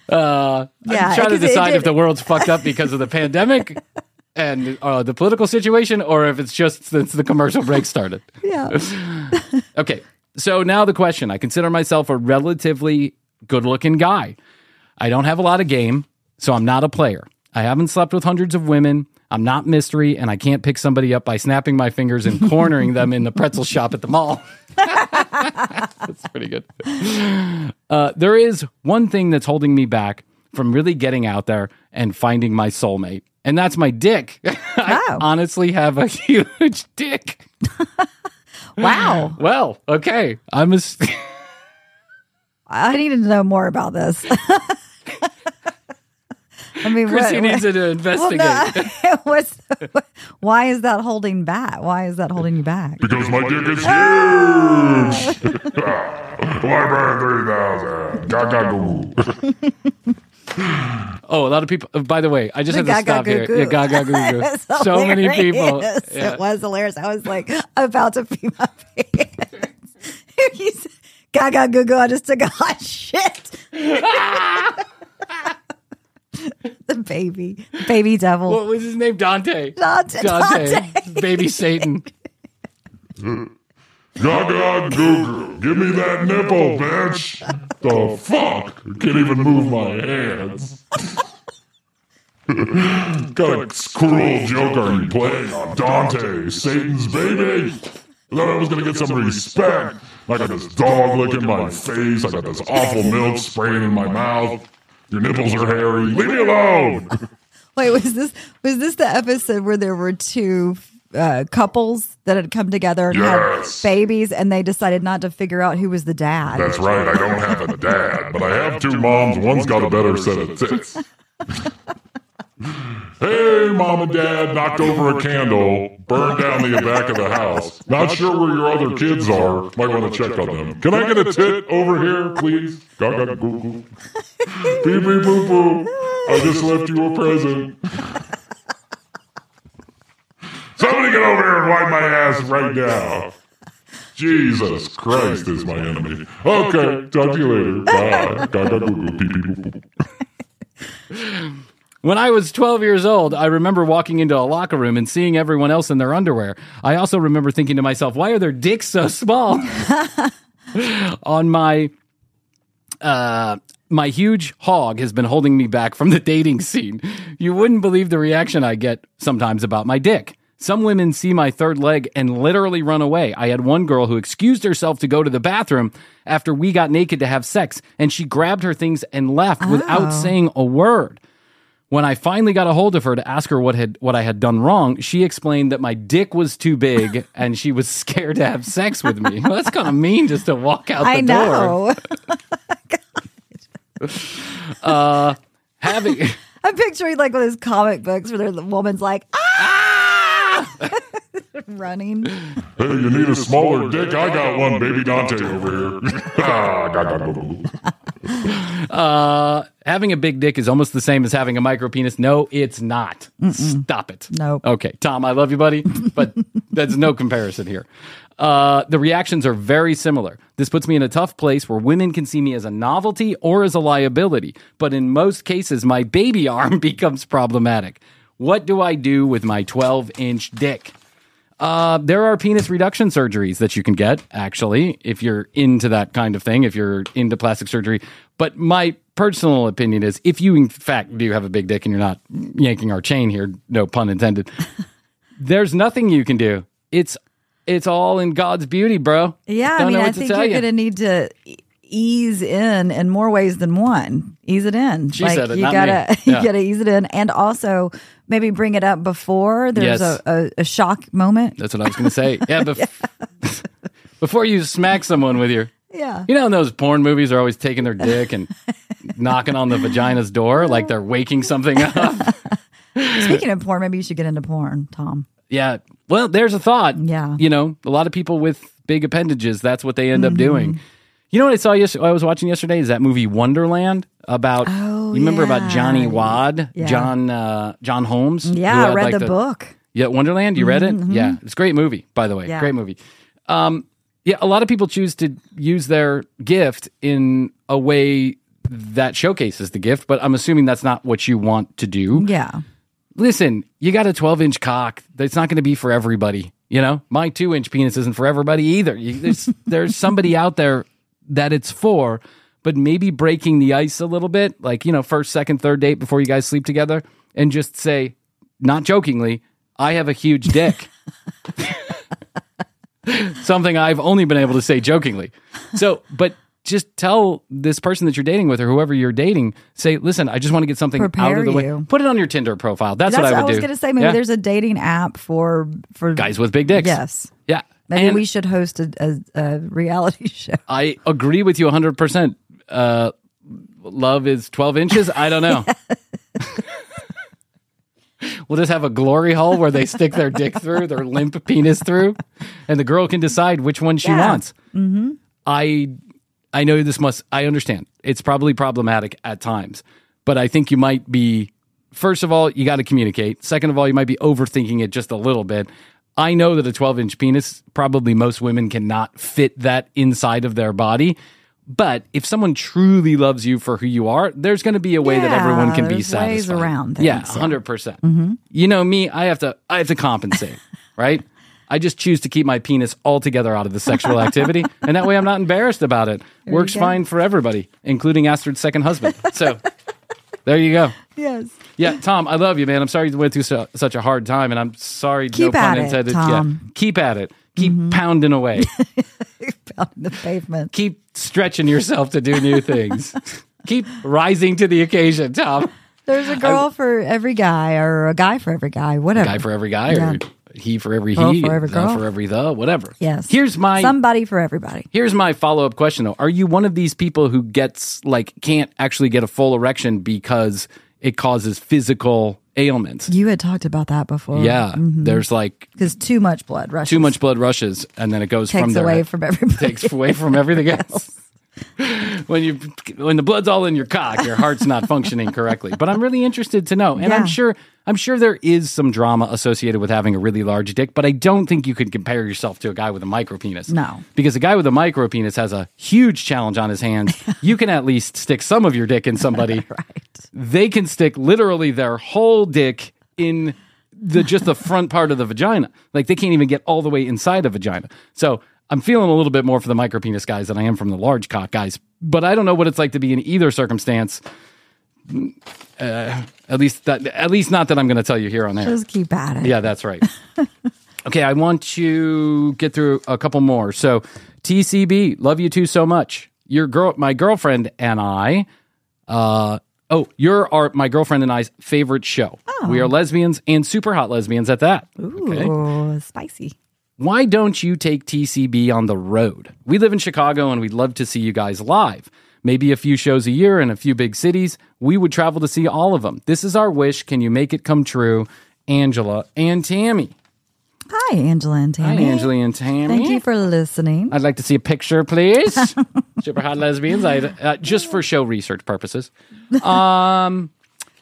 Uh, Yeah, I'm trying to 'cause it decide if the world's fucked up because of the pandemic and uh, the political situation, or if it's just since the commercial break started. Yeah. Okay. So now the question I consider myself a relatively good looking guy. I don't have a lot of game, so I'm not a player. I haven't slept with hundreds of women. I'm not mystery, and I can't pick somebody up by snapping my fingers and cornering them in the pretzel shop at the mall. that's pretty good. Uh, there is one thing that's holding me back from really getting out there and finding my soulmate, and that's my dick. I Oh. honestly have a huge dick. Wow. Well, okay. I'm a. s- I need to know more about this. I mean, Krissy what- needs to well, investigate. no, what's, why is that holding back? Why is that holding you back? Because my dick is huge. Ah, Library 3000. Oh, a lot of people. By the way, I just The had to stop here. goo Yeah, gaga goo goo. So many people. Yeah. It was hilarious. I was like about to pee my pants. He said, Gaga goo goo. I just took a hot shit. the baby, baby devil. What was his name? Dante. Dante- Dante. Dante. Baby Satan. Gaga goo. Give me that nipple, bitch. The fuck? Can't even move my hands. What a cruel joke are you playing on Dante, Satan's baby? I thought I was gonna get some respect. I got this dog licking my face. I got this awful milk spraying in my mouth. Your nipples are hairy. Leave me alone. Wait, was this was this the episode where there were two uh, couples that had come together and Yes. had babies, and they decided not to figure out who was the dad? That's right. I don't have a dad, but I have two moms. One's got a better set of tits. hey, mom and dad knocked over a candle, burned down the back of the house. Not sure where your other kids are. Might want to check on them. Can I get a tit over here, please? Gaga goo goo. Beep beep boo boo. I just left you a present. Somebody get over here and wipe my ass right now. Jesus Christ is my enemy. Okay, talk to you later. Bye. Gaga goo goo. Beep beep boo boo. When I was 12 years old, I remember walking into a locker room and seeing everyone else in their underwear. I also remember thinking to myself, why are their dicks so small? On my uh my huge hog has been holding me back from the dating scene. You wouldn't believe the reaction I get sometimes about my dick. Some women see my third leg and literally run away. I had one girl who excused herself to go to the bathroom after we got naked to have sex, and she grabbed her things and left without saying a word. When I finally got a hold of her to ask her what had what I had done wrong, she explained that my dick was too big and she was scared to have sex with me. Well, that's kind of mean just to walk out the I door. know. Having I'm picturing like one of those comic books where the woman's like, ah, running. Hey, you need a smaller dick? I got one, baby Dante over here. ah, gaga goo goo. uh, having a big dick is almost the same as having a micro penis. No, it's not. Stop it. Nope. Okay, Tom, I love you, buddy, but that's no comparison here. Uh, the reactions are very similar. This puts me in a tough place where women can see me as a novelty or as a liability, but in most cases, my baby arm becomes problematic. What do I do with my 12 inch dick? Uh, there are penis reduction surgeries that you can get, actually, if you're into that kind of thing, if you're into plastic surgery. But my personal opinion is if you, in fact, do have a big dick and you're not yanking our chain here, no pun intended, there's nothing you can do. It's it's all in God's beauty, bro. Yeah, I Don't mean, I think you're you. going to need to ease in in more ways than one. Ease it in. She like said it, you gotta me. you gotta ease it in, and also maybe bring it up before there's Yes. a, a, a shock moment. That's what I was to say. Yeah, bef- before you smack someone with your, Yeah. you know, in those porn movies are always taking their dick and knocking on the vagina's door like they're waking something up. Speaking of porn, maybe you should get into porn, Tom. Yeah. Well, there's a thought. Yeah. You know, a lot of people with big appendages, that's what they end Mm-hmm. up doing. You know what I saw yes I was watching yesterday is that movie Wonderland about Oh, you remember about. Johnny Wadd, Yeah. John uh, John Holmes? Yeah, I read like, the, book. Yeah, Wonderland. You read it? Yeah, it's a great movie, by the way. Yeah. Great movie. Um, yeah, a lot of people choose to use their gift in a way that showcases the gift, but I'm assuming that's not what you want to do. Yeah. Listen, you got a 12 inch cock. That's not going to be for everybody. You know, my two inch penis isn't for everybody either. You, there's there's somebody out there that it's for, but maybe breaking the ice a little bit, like you know, first, second, third date before you guys sleep together, and just say, not jokingly, I have a huge dick. Something I've only been able to say jokingly. So, but just tell this person that you're dating with or whoever you're dating, say, listen, I just want to get something out of the way. you. Put it on your Tinder profile. That's, That's what I would I was going to say. Maybe Yeah. there's a dating app for for guys with big dicks. Yes. Yeah. Maybe And we should host a, a, a reality show. I agree with you 100%. Uh, love is 12 inches. I don't know. we'll just have a glory hole where they stick their dick through, their limp penis through, and the girl can decide which one she Yeah. wants. Mm-hmm. I, I know this must, I understand. It's probably problematic at times, but I think you might be, first of all, you got to communicate. Second of all, you might be overthinking it just a little bit. I know that a 12 inch penis, probably most women cannot fit that inside of their body. But if someone truly loves you for who you are, there's going to be a way that everyone can be there's ways satisfied. around things, yeah, yeah. Mm-hmm. hundred percent. You know me, I have to, I have to compensate, right? I just choose to keep my penis altogether out of the sexual activity, and that way I'm not embarrassed about it. Works fine for everybody, including Astrid's second husband. So there you go. Yes. Yeah, Tom, I love you, man. I'm sorry you went through such a hard time, and I'm sorry. no Keep pun at it. Tom. Yeah, keep at it. Keep mm-hmm. pounding away. Out in the pavement. keep stretching yourself to do new things. keep rising to the occasion, Tom. There's a girl for every guy or a guy for every guy, whatever. Guy for every guy, Yeah. or he for every Girl he, for every the girl. for every the, whatever. Yes. Here's my Somebody for everybody. here's my follow up question though. Are you one of these people who gets like can't actually get a full erection because it causes physical ailments? You had talked about that before. Yeah, mm-hmm. there's like Because too much blood rushes. too much blood rushes, and then it goes from takes there. away from everybody. takes away from everything else. when you when the blood's all in your cock, your heart's not functioning correctly. But I'm really interested to know, and Yeah. I'm sure I'm sure there is some drama associated with having a really large dick, but I don't think you could compare yourself to a guy with a micro penis. No. because a guy with a micro penis has a huge challenge on his hands. you can at least stick some of your dick in somebody. right. They can stick literally their whole dick in the just the front part of the vagina. Like they can't even get all the way inside a vagina. So I'm feeling a little bit more for the micro penis guys than I am from the large cock guys. But I don't know what it's like to be in either circumstance. Uh, at least that, at least not that I'm going to tell you here on air. Just keep at it. Yeah, that's right. okay, I want to get through a couple more. So, TCB, love you too so much. Your girl, my girlfriend and I. Uh, oh, you're our my girlfriend and I's favorite show. Oh. We are lesbians and super hot lesbians at that. Okay. Ooh, spicy. Why don't you take TCB on the road? We live in Chicago and we'd love to see you guys live. Maybe a few shows a year in a few big cities. We would travel to see all of them. This is our wish. Can you make it come true? Angela and Tammy. Hi, Angela and Tammy. Hi. Angela and Tammy. Thank you for listening. I'd like to see a picture, please. Super hot lesbians. I uh, just for show research purposes.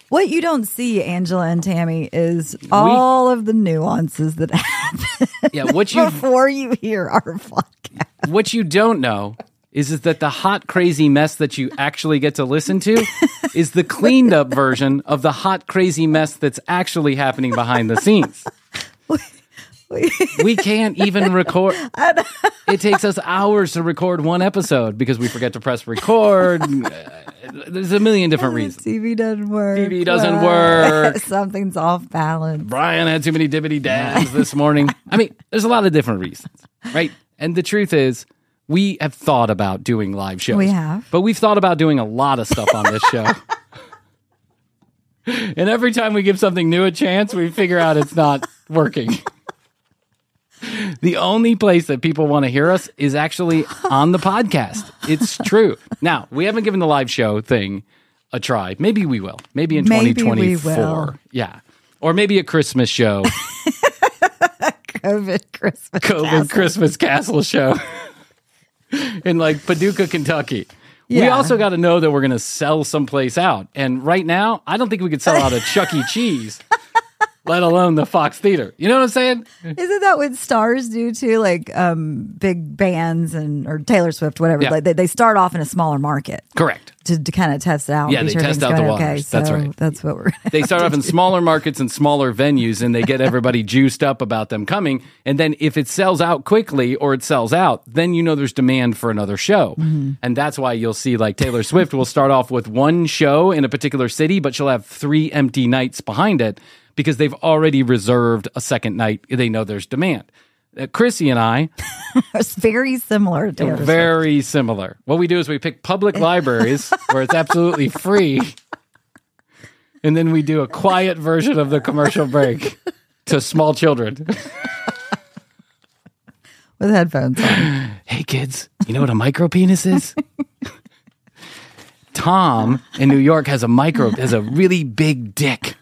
What you don't see, Angela and Tammy, is all of the nuances that happen Yeah, what you before you hear our podcast. what you don't know is, is that the hot crazy mess that you actually get to listen to is the cleaned up version of the hot crazy mess that's actually happening behind the scenes. we can't even record. It takes us hours to record one episode because we forget to press record. Uh, There's a million different reasons. TV doesn't work. TV doesn't work. Something's off balance. Bryan had too many dibbity dabs this morning. I mean, there's a lot of different reasons, right? And the truth is, we have thought about doing live shows. We have. But we've thought about doing a lot of stuff on this show. and every time we give something new a chance, we figure out it's not working. The only place that people want to hear us is actually on the podcast. It's true. Now, we haven't given the live show thing a try. Maybe we will. Maybe in Maybe we 2024. will. Yeah. Or maybe a Christmas show. COVID Christmas. COVID castle. Christmas Castle show in like Paducah, Kentucky. We also got to know that we're going to sell someplace out. And right now, I don't think we could sell out a Chuck E. Cheese, let alone the Fox Theater. You know what I'm saying? Isn't that what stars do too? Like um, big bands and or Taylor Swift, whatever. Yeah. Like they, they start off in a smaller market Correct. to, to kind of test it out. Yeah, they sure test out the going okay. waters. That's So right. That's what we're. They start off in smaller markets and smaller venues and they get everybody juiced up about them coming. And then if it sells out quickly or it sells out, then you know there's demand for another show. And that's why you'll see like Taylor Swift will start off with one show in a particular city, but she'll have three empty nights behind it because they've already reserved a second night. They know there's demand. Uh, Krissy and I it's very similar to very similar. What we do is we pick public libraries where it's absolutely free, and then we do a quiet version of the commercial break to small children. with headphones on. Hey kids, you know what a micro penis is? Tom in New York has a micro has a really big dick.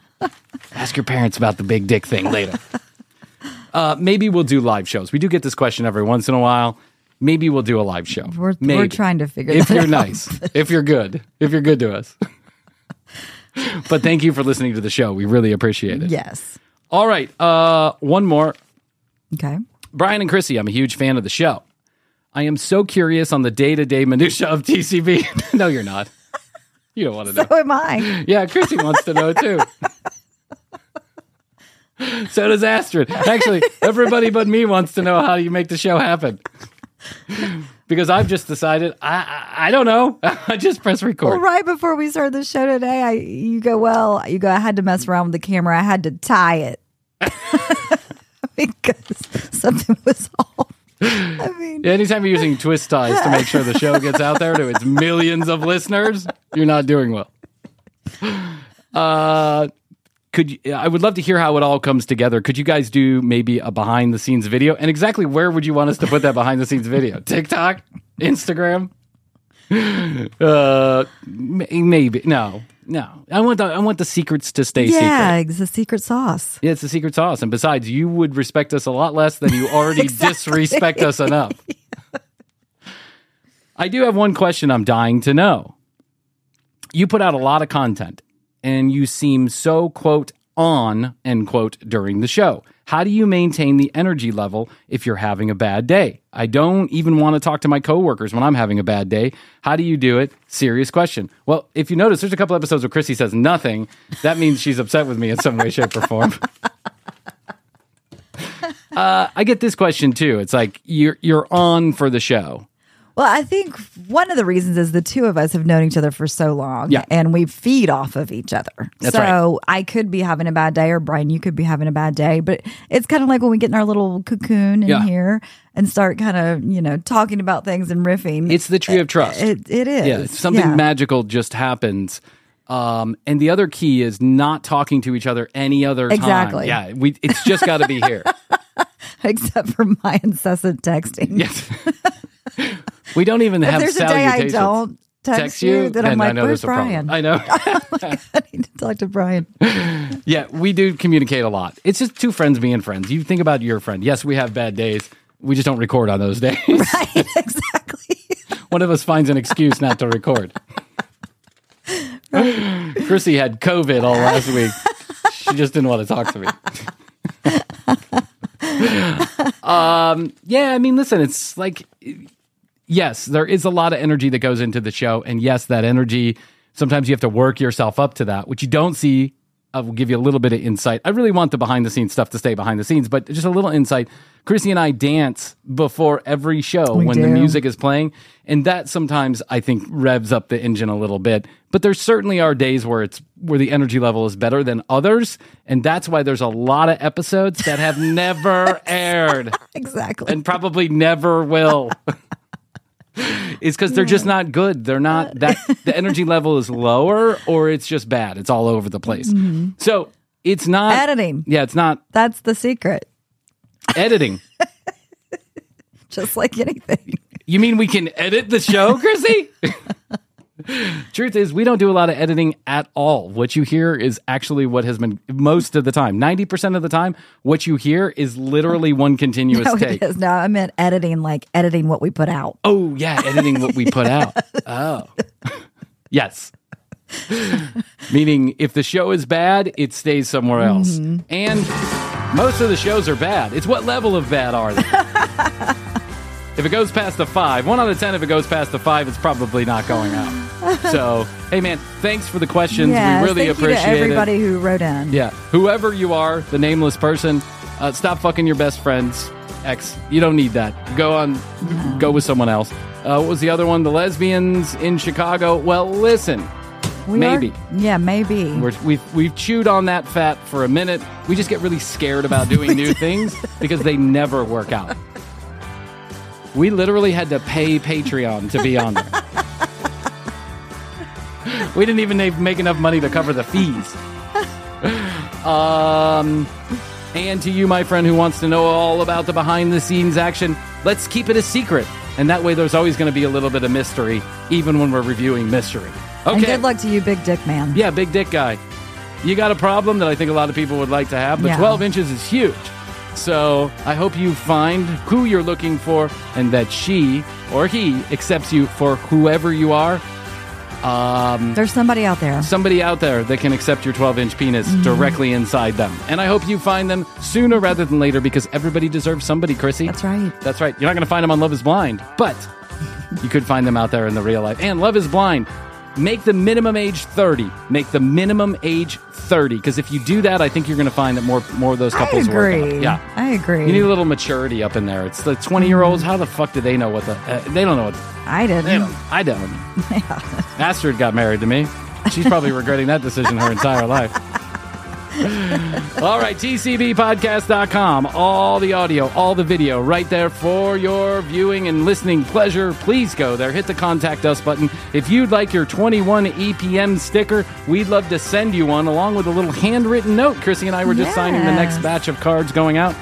Ask your parents about the big dick thing later. Uh, maybe we'll do live shows. We do get this question every once in a while. Maybe we'll do a live show. We're, we're trying to figure if you're out. nice, if you're good, if you're good to us. but thank you for listening to the show. We really appreciate it. Yes. All right, uh, one more. Okay. Bryan and Krissy, I'm a huge fan of the show. I am so curious on the day to day minutia of TCB. no, you're not. You don't want to know. So am I. Yeah, Krissy wants to know too. so does Astrid. Actually, everybody but me wants to know how you make the show happen. Because I've just decided I I, I don't know. I just press record. Well, right before we started the show today, I you go, well, you go, I had to mess around with the camera. I had to tie it because something was off. I mean, Anytime you're using twist ties to make sure the show gets out there to its millions of listeners, you're not doing well. Uh, could you, I would love to hear how it all comes together. Could you guys do maybe a behind the scenes video? And exactly where would you want us to put that behind the scenes video? TikTok, Instagram? Uh, maybe no, no. I want the I want the secrets to stay yeah, secret. it's a secret sauce. Yeah, it's a secret sauce. And besides, you would respect us a lot less than you already disrespect us enough. I do have one question I'm dying to know. You put out a lot of content and you seem so, quote, on, end quote, during the show. How do you maintain the energy level if you're having a bad day? I don't even want to talk to my coworkers when I'm having a bad day. How do you do it? Serious question. Well, if you notice, there's a couple episodes where Krissy says nothing. That means she's upset with me in some way, shape, or form. Uh, I get this question too. It's like you're you're on for the show. Well, I think one of the reasons is the two of us have known each other for so long Yeah. and we feed off of each other. That's so I could be having a bad day or Bryan, you could be having a bad day, but it's kind of like when we get in our little cocoon in Yeah. here and start kind of, you know, talking about things and riffing. It's the tree of trust. it, it is. yeah, something Yeah. magical just happens. Um, and the other key is not talking to each other any other time. Exactly. Yeah, we it's just got to be here. Except for my incessant texting. yes. we don't even have there's a day I don't text, you, that I'm and I like, know where's Bryan? I know. I need to talk to Bryan. yeah, we do communicate a lot. It's just two friends being friends. You think about your friend. Yes, we have bad days. We just don't record on those days. Right, exactly. One of us finds an excuse not to record. Krissy had COVID all last week. She just didn't want to talk to me. um, yeah, I mean, listen, it's like, yes, there is a lot of energy that goes into the show. And yes, that energy, sometimes you have to work yourself up to that, which you don't see I will give you a little bit of insight. I really want the behind the scenes stuff to stay behind the scenes, but just a little insight. Krissy and I dance before every show We when the music is playing, and that sometimes I think revs up the engine a little bit. But there certainly are days where it's where the energy level is better than others, and that's why there's a lot of episodes that have never aired Exactly. and probably never will. It's because they're just not good. They're not uh, that the energy level is lower or it's just bad. It's all over the place. Mm-hmm. So it's not Editing. Yeah, it's not That's the secret. editing. Just like anything. You mean we can edit the show, Krissy? Truth is, we don't do a lot of editing at all. What you hear is actually what has been most of the time. 90% of the time, what you hear is literally one continuous No, take. it is. No, I meant editing, like editing what we put out. Oh, yeah, editing what we put out. Oh. yes. Meaning, if the show is bad, it stays somewhere else. Mm-hmm. And most of the shows are bad. It's what level of bad are they? if it goes past a five, one out of ten, if it goes past a five, it's probably not going out. So, hey, man, thanks for the questions. Yes, we really appreciate everybody it. who wrote in. Yeah. Whoever you are, the nameless person, uh, stop fucking your best friend's ex. You don't need that. Go on, go with someone else. Uh, what was the other one? The lesbians in Chicago. Well, listen, We maybe. Are, yeah, maybe. We're, we've we've chewed on that fat for a minute. We just get really scared about doing new things because they never work out. We literally had to pay Patreon to be on there. we didn't even make enough money to cover the fees. Um, and to you, my friend, who wants to know all about the behind the scenes action, let's keep it a secret. And that way, there's always going to be a little bit of mystery, even when we're reviewing mystery. Okay. And good luck to you, big dick man. Yeah, big dick guy. You got a problem that I think a lot of people would like to have, but Yeah. 12 inches is huge. So I hope you find who you're looking for and that she or he accepts you for whoever you are. Um, There's somebody out there. somebody out there that can accept your 12 inch penis Mm-hmm. directly inside them. And I hope you find them sooner rather than later because everybody deserves somebody, Krissy. That's right. That's right. You're not going to find them on Love is Blind, but you could find them out there in the real life. And Love is Blind. Make the minimum age 30. Make the minimum age 30. Because if you do that, I think you're going to find that more more of those I couples work agree. Yeah. I agree. You need a little maturity up in there. It's the 20 year olds. How the fuck do they know what the. Uh, they don't know what. I didn't. They don't. I don't. Astrid got married to me. She's probably regretting that decision her entire life. All right, tcbpodcast.com. All the audio, all the video right there for your viewing and listening pleasure. Please go there. Hit the contact us button. If you'd like your 21 EPM sticker, we'd love to send you one along with a little handwritten note. Krissy and I were just signing the next batch of cards going out.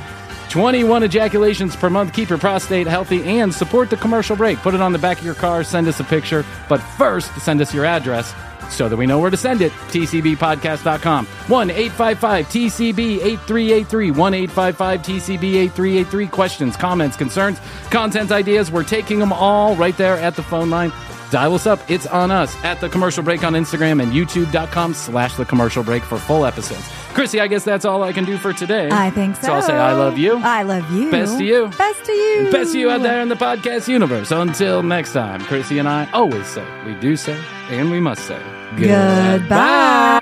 21 ejaculations per month. Keep your prostate healthy and support the commercial break. Put it on the back of your car. Send us a picture. But first, send us your address so that we know where to send it. TCBpodcast.com. 1 855 TCB 8383. 1 855 TCB 8383. Questions, comments, concerns, content ideas. We're taking them all right there at the phone line. Dial us up. It's on us at the commercial break on Instagram and youtube.com slash the commercial break for full episodes. Krissy, I guess that's all I can do for today. I think so. So I'll say I love you. I love you. Best to you. Best to you. Best to you out there in the podcast universe. Until next time, Krissy and I always say, we do say, and we must say, Goodbye.